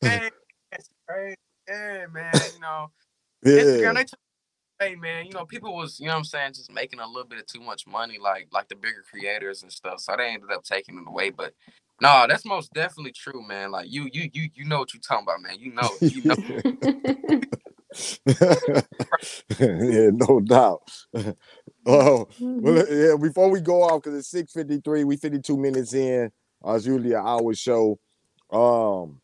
man, that's crazy. Yeah, man. You know, Instagram, yeah, they took hey man, you know, people was, you know what I'm saying, just making a little bit of too much money, like like the bigger creators and stuff. So they ended up taking it away. But no, that's most definitely true, man. Like you you you you know what you're talking about, man. You know, you know yeah, no doubt. oh, Mm-hmm. well, yeah. Before we go off, because it's six fifty three, we fifty two minutes in. Uh, it's usually an hour show. Um,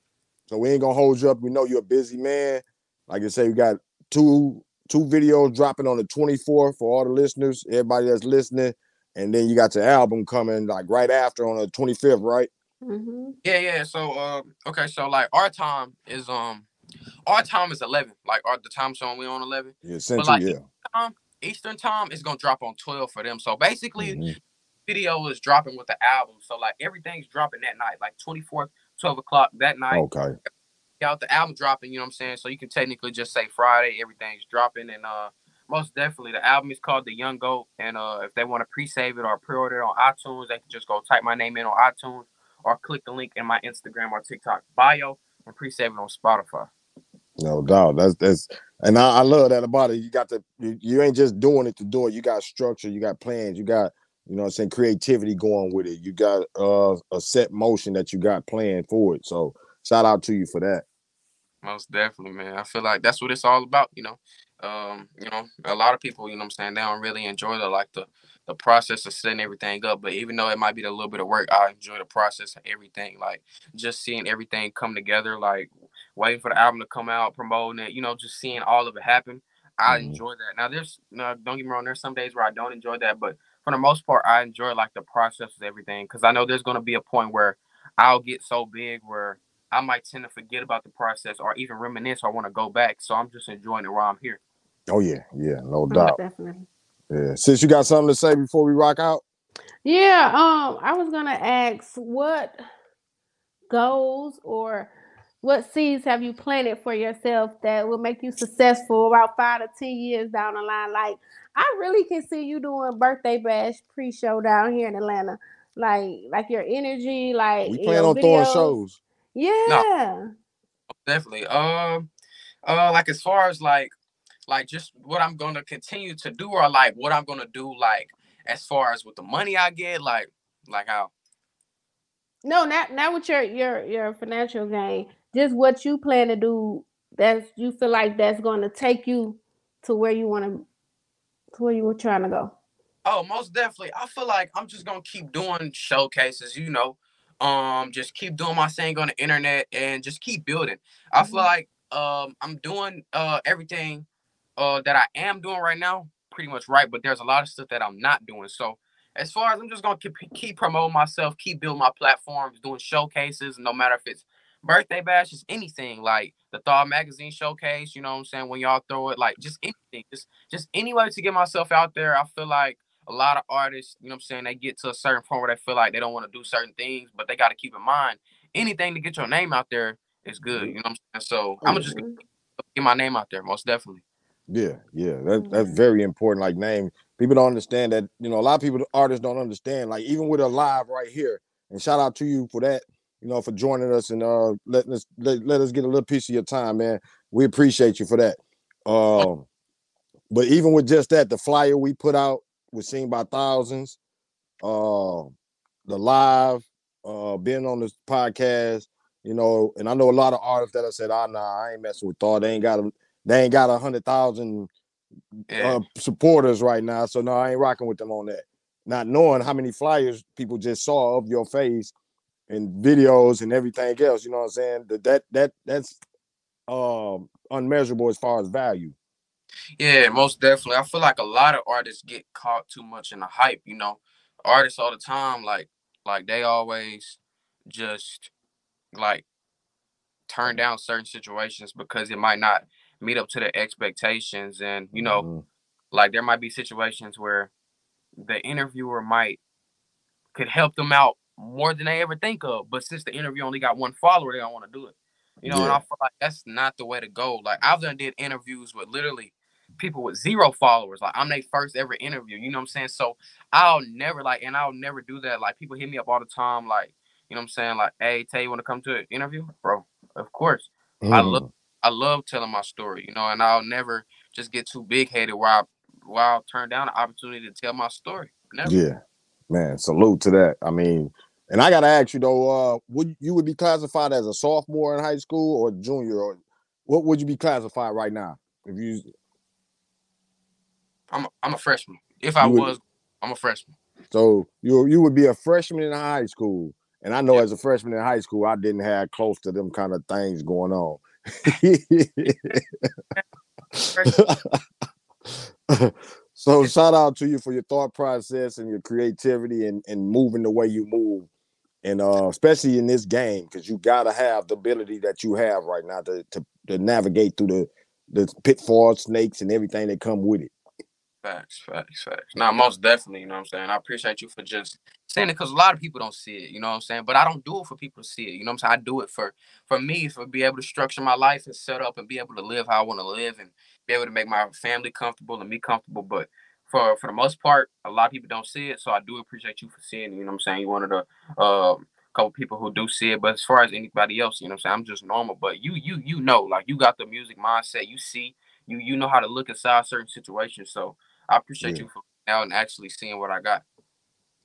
so we ain't gonna hold you up. We know you're a busy man. Like I say, we got two two videos dropping on the twenty fourth for all the listeners, everybody that's listening, and then you got your album coming like right after on the twenty fifth, right? hmm Yeah, yeah. So um okay, so like our time is um our time is eleven. Like our the time zone we on eleven. Yeah, Central, like, yeah. Time, Eastern time is gonna drop on twelve for them. So basically Mhm. Video is dropping with the album. So like everything's dropping that night, like 24th, 12 o'clock that night. Okay. Out the album dropping, you know what I'm saying? So you can technically just say Friday, everything's dropping. And uh most definitely the album is called The Young Goat. And uh if they want to pre-save it or pre-order it on iTunes, they can just go type my name in on iTunes or click the link in my Instagram or TikTok bio and pre-save it on Spotify. No doubt. That's that's and I, I love that about it. You got to you, you ain't just doing it to do it. You got structure, you got plans, you got you know what I'm saying creativity going with it. You got uh a set motion that you got planned for it. So shout out to you for that. Most definitely, man. I feel like that's what it's all about, you know. Um, you know, a lot of people, you know what I'm saying, they don't really enjoy the like the the process of setting everything up. But even though it might be a little bit of work, I enjoy the process of everything. Like just seeing everything come together, like waiting for the album to come out, promoting it, you know, just seeing all of it happen. I Mhm. enjoy that. Now there's no don't get me wrong, there's some days where I don't enjoy that, but for the most part, I enjoy like the process of everything because I know there's gonna be a point where I'll get so big where I might tend to forget about the process or even reminisce or want to go back. So I'm just enjoying it while I'm here. Oh yeah, yeah, no Most doubt. definitely. Yeah. Since you got something to say before we rock out, Yeah, um, I was gonna ask what goals or what seeds have you planted for yourself that will make you successful about five to ten years down the line? Like, I really can see you doing birthday bash pre-show down here in Atlanta. Like, like your energy, like we plan on throwing shows. Yeah. No, Definitely. Um, uh, like as far as like, like just what I'm gonna continue to do, or like what I'm gonna do, like as far as with the money I get, like, like how. No, not not with your your your financial gain. Just what you plan to do. That's you feel like that's going to take you to where you want to, where you were trying to go. Oh, most definitely. I feel like I'm just gonna keep doing showcases, you know. Um, just keep doing my thing on the internet and just keep building. I feel Mhm. like um, I'm doing uh everything uh that I am doing right now pretty much right, but there's a lot of stuff that I'm not doing. So as far as I'm just gonna keep, keep promoting myself, keep building my platforms, doing showcases, no matter if it's birthday bashes, anything like the Thawed magazine showcase, you know what I'm saying? When y'all throw it, like just anything, just just any way to get myself out there. I feel like a lot of artists, you know what I'm saying, they get to a certain point where they feel like they don't want to do certain things, but they got to keep in mind anything to get your name out there is good. You know what I'm saying? So I'm gonna just Mhm. get my name out there, most definitely. Yeah, yeah, that, that's Mhm. very important. Like name, people don't understand that. You know, a lot of people, artists don't understand. Like even with a live right here, and shout out to you for that. You know, for joining us and uh letting us let, let us get a little piece of your time, man. We appreciate you for that. Um, but even with just that, the flyer we put out was seen by thousands. Uh, the live, uh, being on this podcast, you know, and I know a lot of artists that have said, "Ah, nah, I ain't messing with Thor. They ain't got a, they ain't got a hundred thousand uh, supporters right now. So no, I ain't rocking with them on that. Not knowing how many flyers people just saw of your face and videos and everything else. You know what I'm saying? That that, that that's um unmeasurable as far as value. Yeah, most definitely. I feel like a lot of artists get caught too much in the hype, you know. Artists all the time, like like they always just like turn down certain situations because it might not meet up to their expectations. And, you know, Mhm. like there might be situations where the interviewer might could help them out more than they ever think of. But since the interview only got one follower, they don't want to do it. You know, and I feel like that's not the way to go. Like I've done did interviews with literally people with zero followers. Like I'm their first ever interview. You know what I'm saying? So I'll never like and I'll never do that. Like people hit me up all the time, like, you know what I'm saying? Like, hey, Tae, you want to come to an interview? Bro, of course. I love mm. I love telling my story, you know, and I'll never just get too big headed where I where I'll turn down the opportunity to tell my story. Never. Yeah, man. Salute to that. I mean, and I gotta ask you though, uh, would you would be classified as a sophomore in high school or junior, or what would you be classified right now? If you I'm a, I'm a freshman. If I would- was, I'm a freshman. so you you would be a freshman in high school, and I know Yeah. as a freshman in high school, I didn't have close to them kind of things going on. so shout out to you for your thought process and your creativity and, and moving the way you move and uh especially in this game because you got to have the ability that you have right now to, to to navigate through the the pitfalls snakes and everything that come with it Facts, facts, facts. Now, most definitely, you know what I'm saying? I appreciate you for just saying it because a lot of people don't see it, you know what I'm saying? But I don't do it for people to see it, you know what I'm saying? I do it for for me, for be able to structure my life and set up and be able to live how I want to live and be able to make my family comfortable and me comfortable. But for for the most part, a lot of people don't see it. So I do appreciate you for seeing it, you know what I'm saying? You're one of the um couple people who do see it. But as far as anybody else, you know what I'm saying? I'm just normal. But you you you know, like you got the music mindset, you see, you you know how to look inside certain situations. So I appreciate Yeah. you for now and actually seeing what I got.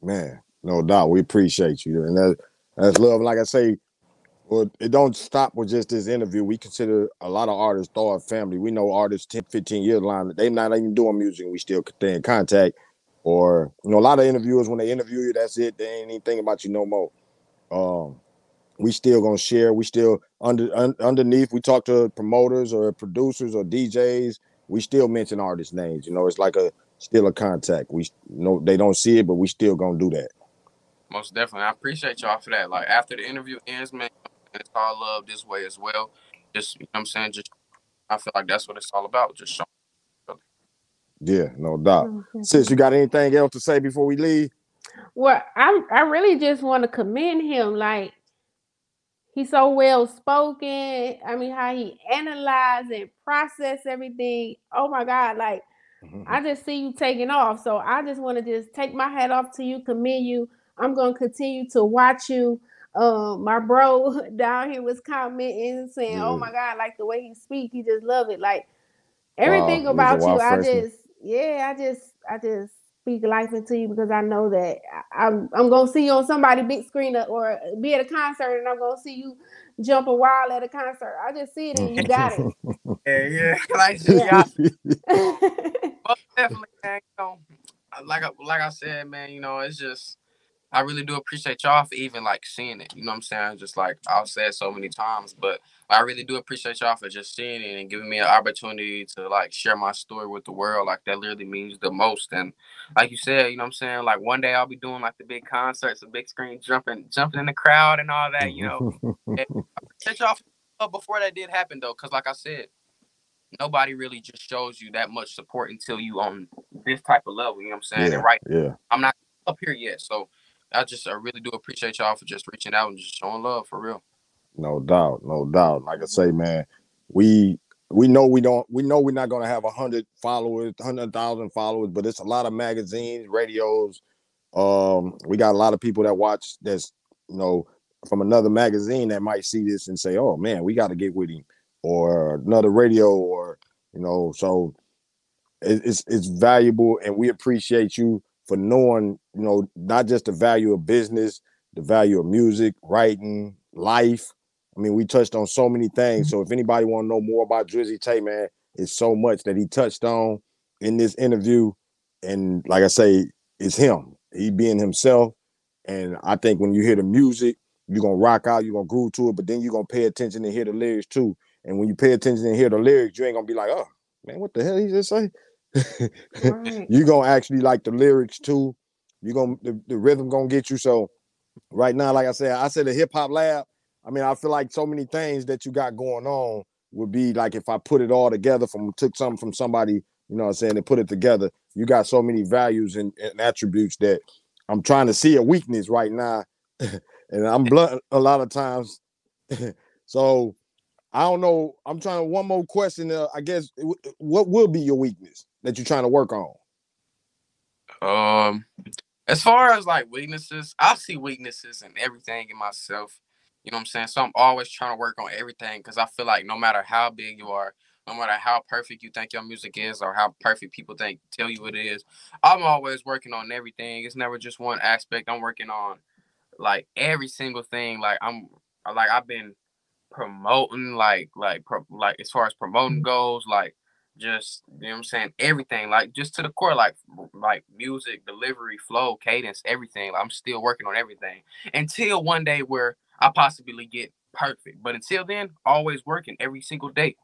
man no doubt we appreciate you and that, that's love like i say well it don't stop with just this interview. We consider a lot of artists Thawed family. We know artists 10 15 years line they not even doing music we still stay in contact. Or you know a lot of interviewers when they interview you that's it. They ain't even thinking about you no more. Um we still gonna share. We still under un, underneath we talk to promoters or producers or djs we still mention artist names you know it's like a still a contact. We know they don't see it but we still gonna do that. Most definitely. I appreciate y'all for that. Like after the interview ends, man, it's all love this way as well. Just you know what I'm saying, just I feel like that's what it's all about. Just showing Yeah, no doubt. Okay. Sis, you got anything else to say before we leave? Well, I I really just want to commend him. Like he's so well spoken. I mean, how he analyze and process everything. Oh my God! Like I mm-hmm. just see you taking off. So I just want to just take my hat off to you, commend you. I'm gonna continue to watch you. Um, my bro down here was commenting saying, "Oh my God, like the way he speak, he just love it." Like everything he's a about you, wild I freshman. just, yeah, I just, I just speak life into you because I know that I, I'm, I'm gonna see you on somebody big screen or, or be at a concert, and I'm gonna see you jumping wild at a concert. I just see it, and you got it. Yeah, yeah. like Yeah. yeah, most definitely, man. You know, like I, like I said, man. You know, it's just I really do appreciate y'all for even like seeing it. You know what I'm saying? Just like I've said so many times, but I really do appreciate y'all for just seeing it and giving me an opportunity to like share my story with the world. Like that literally means the most. And like you said, you know what I'm saying? Like one day I'll be doing like the big concerts, the big screen jumping, jumping in the crowd and all that, you know. Appreciate y'all for, before that did happen though, because like I said, nobody really just shows you that much support until you on this type of level. You know what I'm saying? Yeah, and right, yeah. I'm not up here yet, so I just I really do appreciate y'all for just reaching out and just showing love for real. No doubt, no doubt. Like I say, man, we we know we don't we know we're not gonna have a hundred followers, hundred thousand followers, but it's a lot of magazines, radios. Um, we got a lot of people that watch that's you know from another magazine that might see this and say, "Oh man, we got to get with him," or another radio, or you know. So it, it's it's valuable, and we appreciate you for knowing, you know, not just the value of business, the value of music, writing, life. I mean, we touched on so many things. Mm-hmm. So if anybody want to know more about Drizzy Tae, man, it's so much that he touched on in this interview. And like I say, it's him. He being himself. And I think when you hear the music, you're gonna rock out, you're gonna groove to it, but then you're gonna pay attention and hear the lyrics too. And when you pay attention and hear the lyrics, you ain't gonna be like, oh man, what the hell he just say? Right. you gonna actually like the lyrics too. You're gonna the, the rhythm gonna get you. So right now, like I said, I said the hip hop lab. I mean, I feel like so many things that you got going on would be like if I put it all together from took something from somebody, you know what I'm saying, and put it together. You got so many values and, and attributes that I'm trying to see a weakness right now. and I'm blunt a lot of times. so I don't know. I'm trying one more question. Uh, I guess what will be your weakness that you're trying to work on? Um, as far as like weaknesses, I see weaknesses in everything in myself. You know what I'm saying? So I'm always trying to work on everything because I feel like no matter how big you are, no matter how perfect you think your music is or how perfect people think tell you it is, I'm always working on everything. It's never just one aspect. I'm working on like every single thing. Like I'm like I've been promoting like like pro, like as far as promoting goes, like just you know I'm saying, everything, like just to the core, like like music, delivery, flow, cadence, everything. I'm still working on everything until one day where I possibly get perfect. But until then, always working every single day.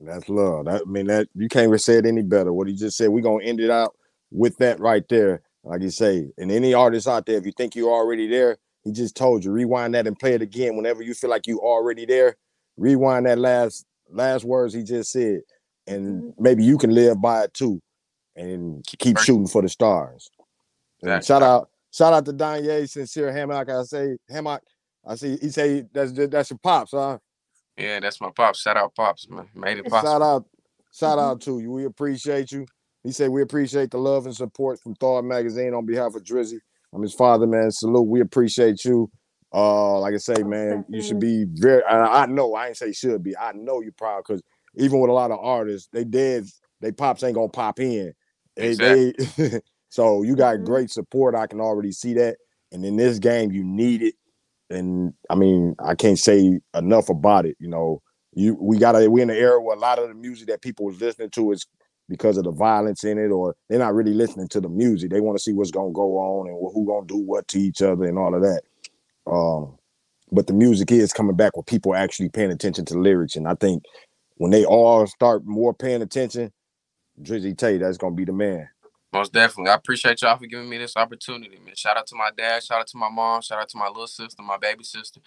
That's love. I mean, that you can't really say it any better. What he just said, we're gonna end it out with that right there. Like you say, and any artist out there, if you think you're already there, he just told you, rewind that and play it again whenever you feel like you already there. Rewind that last last words he just said, and maybe you can live by it too, and keep shooting for the stars. Exactly. shout out, shout out to Danye, sincere Hammock. I say Hammock. I see he say that's that's your pops, huh? Yeah, that's my pops. Shout out pops, man. Made it Shout out, shout Mhm. out to you. We appreciate you. He said we appreciate the love and support from Thawed Magazine on behalf of Drizzy. I'm his father, man. Salute. We appreciate you. Uh, like I say, man, you should be very. I, I know. I ain't say should be. I know you're proud because even with a lot of artists, they dead. They pops ain't gonna pop in. They, they so you got Mhm. great support. I can already see that. And in this game, you need it. And I mean, I can't say enough about it. You know, you we gotta we in an era where a lot of the music that people was listening to is because of the violence in it, or they're not really listening to the music. They want to see what's gonna go on and who gonna do what to each other and all of that. Um, but the music is coming back with people actually paying attention to lyrics, and I think when they all start more paying attention, Drizzy Tae, that's gonna be the man. Most definitely. I appreciate y'all for giving me this opportunity, man. Shout out to my dad, shout out to my mom, shout out to my little sister, my baby sister,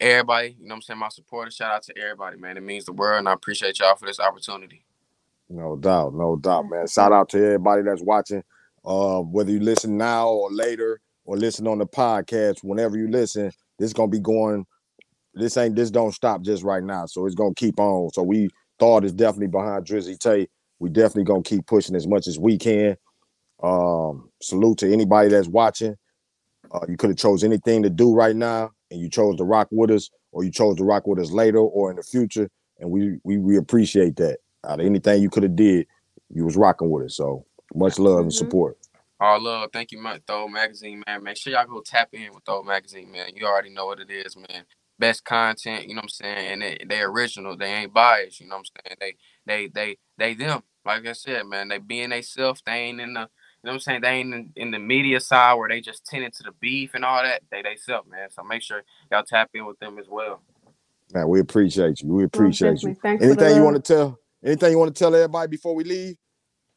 everybody, you know what I'm saying, my supporters, shout out to everybody, man. It means the world, and I appreciate y'all for this opportunity. No doubt, no doubt, man. Shout out to everybody that's watching. Uh, whether you listen now or later or listen on the podcast, whenever you listen, this gonna be going. This ain't this don't stop just right now, so it's gonna keep on. So we Thawed is definitely behind Drizzy Tae. We definitely gonna keep pushing as much as we can. Um, salute to anybody that's watching. Uh, you could have chose anything to do right now, and you chose to rock with us, or you chose to rock with us later or in the future, and we we, we appreciate that. Out of anything you could have did, you was rocking with us. So much love and Mhm. support. All love. Thank you, man. Thawed Magazine, man. Make sure y'all go tap in with Thawed Magazine, man. You already know what it is, man. Best content, you know what I'm saying? And they they original. They ain't biased, you know what I'm saying? They they they they them. Like I said, man, they being they self. They ain't in the you know what I'm saying? They ain't in, in the media side where they just tend to the beef and all that. They they self, man. So make sure y'all tap in with them as well. Man, we appreciate you. We appreciate you. Thanks Anything you want to tell? Anything you want to tell everybody before we leave?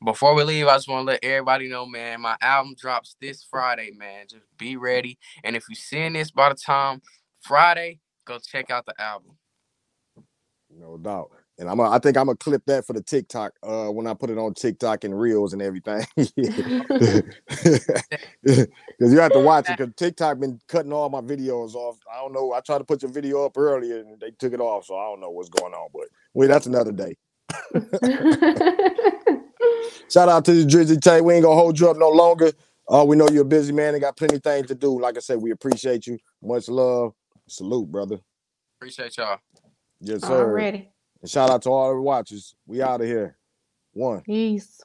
Before we leave, I just want to let everybody know, man, my album drops this Friday, man. Just be ready. And if you seeing this by the time Friday, go check out the album. No doubt. And I'm. A, I think I'm gonna clip that for the TikTok. Uh, when I put it on TikTok and reels and everything. Because you have to watch it. Because TikTok been cutting all my videos off. I don't know. I tried to put your video up earlier and they took it off, so I don't know what's going on. But wait, that's another day. Shout out to the Drizzy Tae. We ain't gonna hold you up no longer. Uh, we know you're a busy man and got plenty of things to do. Like I said, we appreciate you. Much love. Salute, brother. Appreciate y'all. Yes, sir. Already. And shout out to all the watchers. We out of here. One. Peace.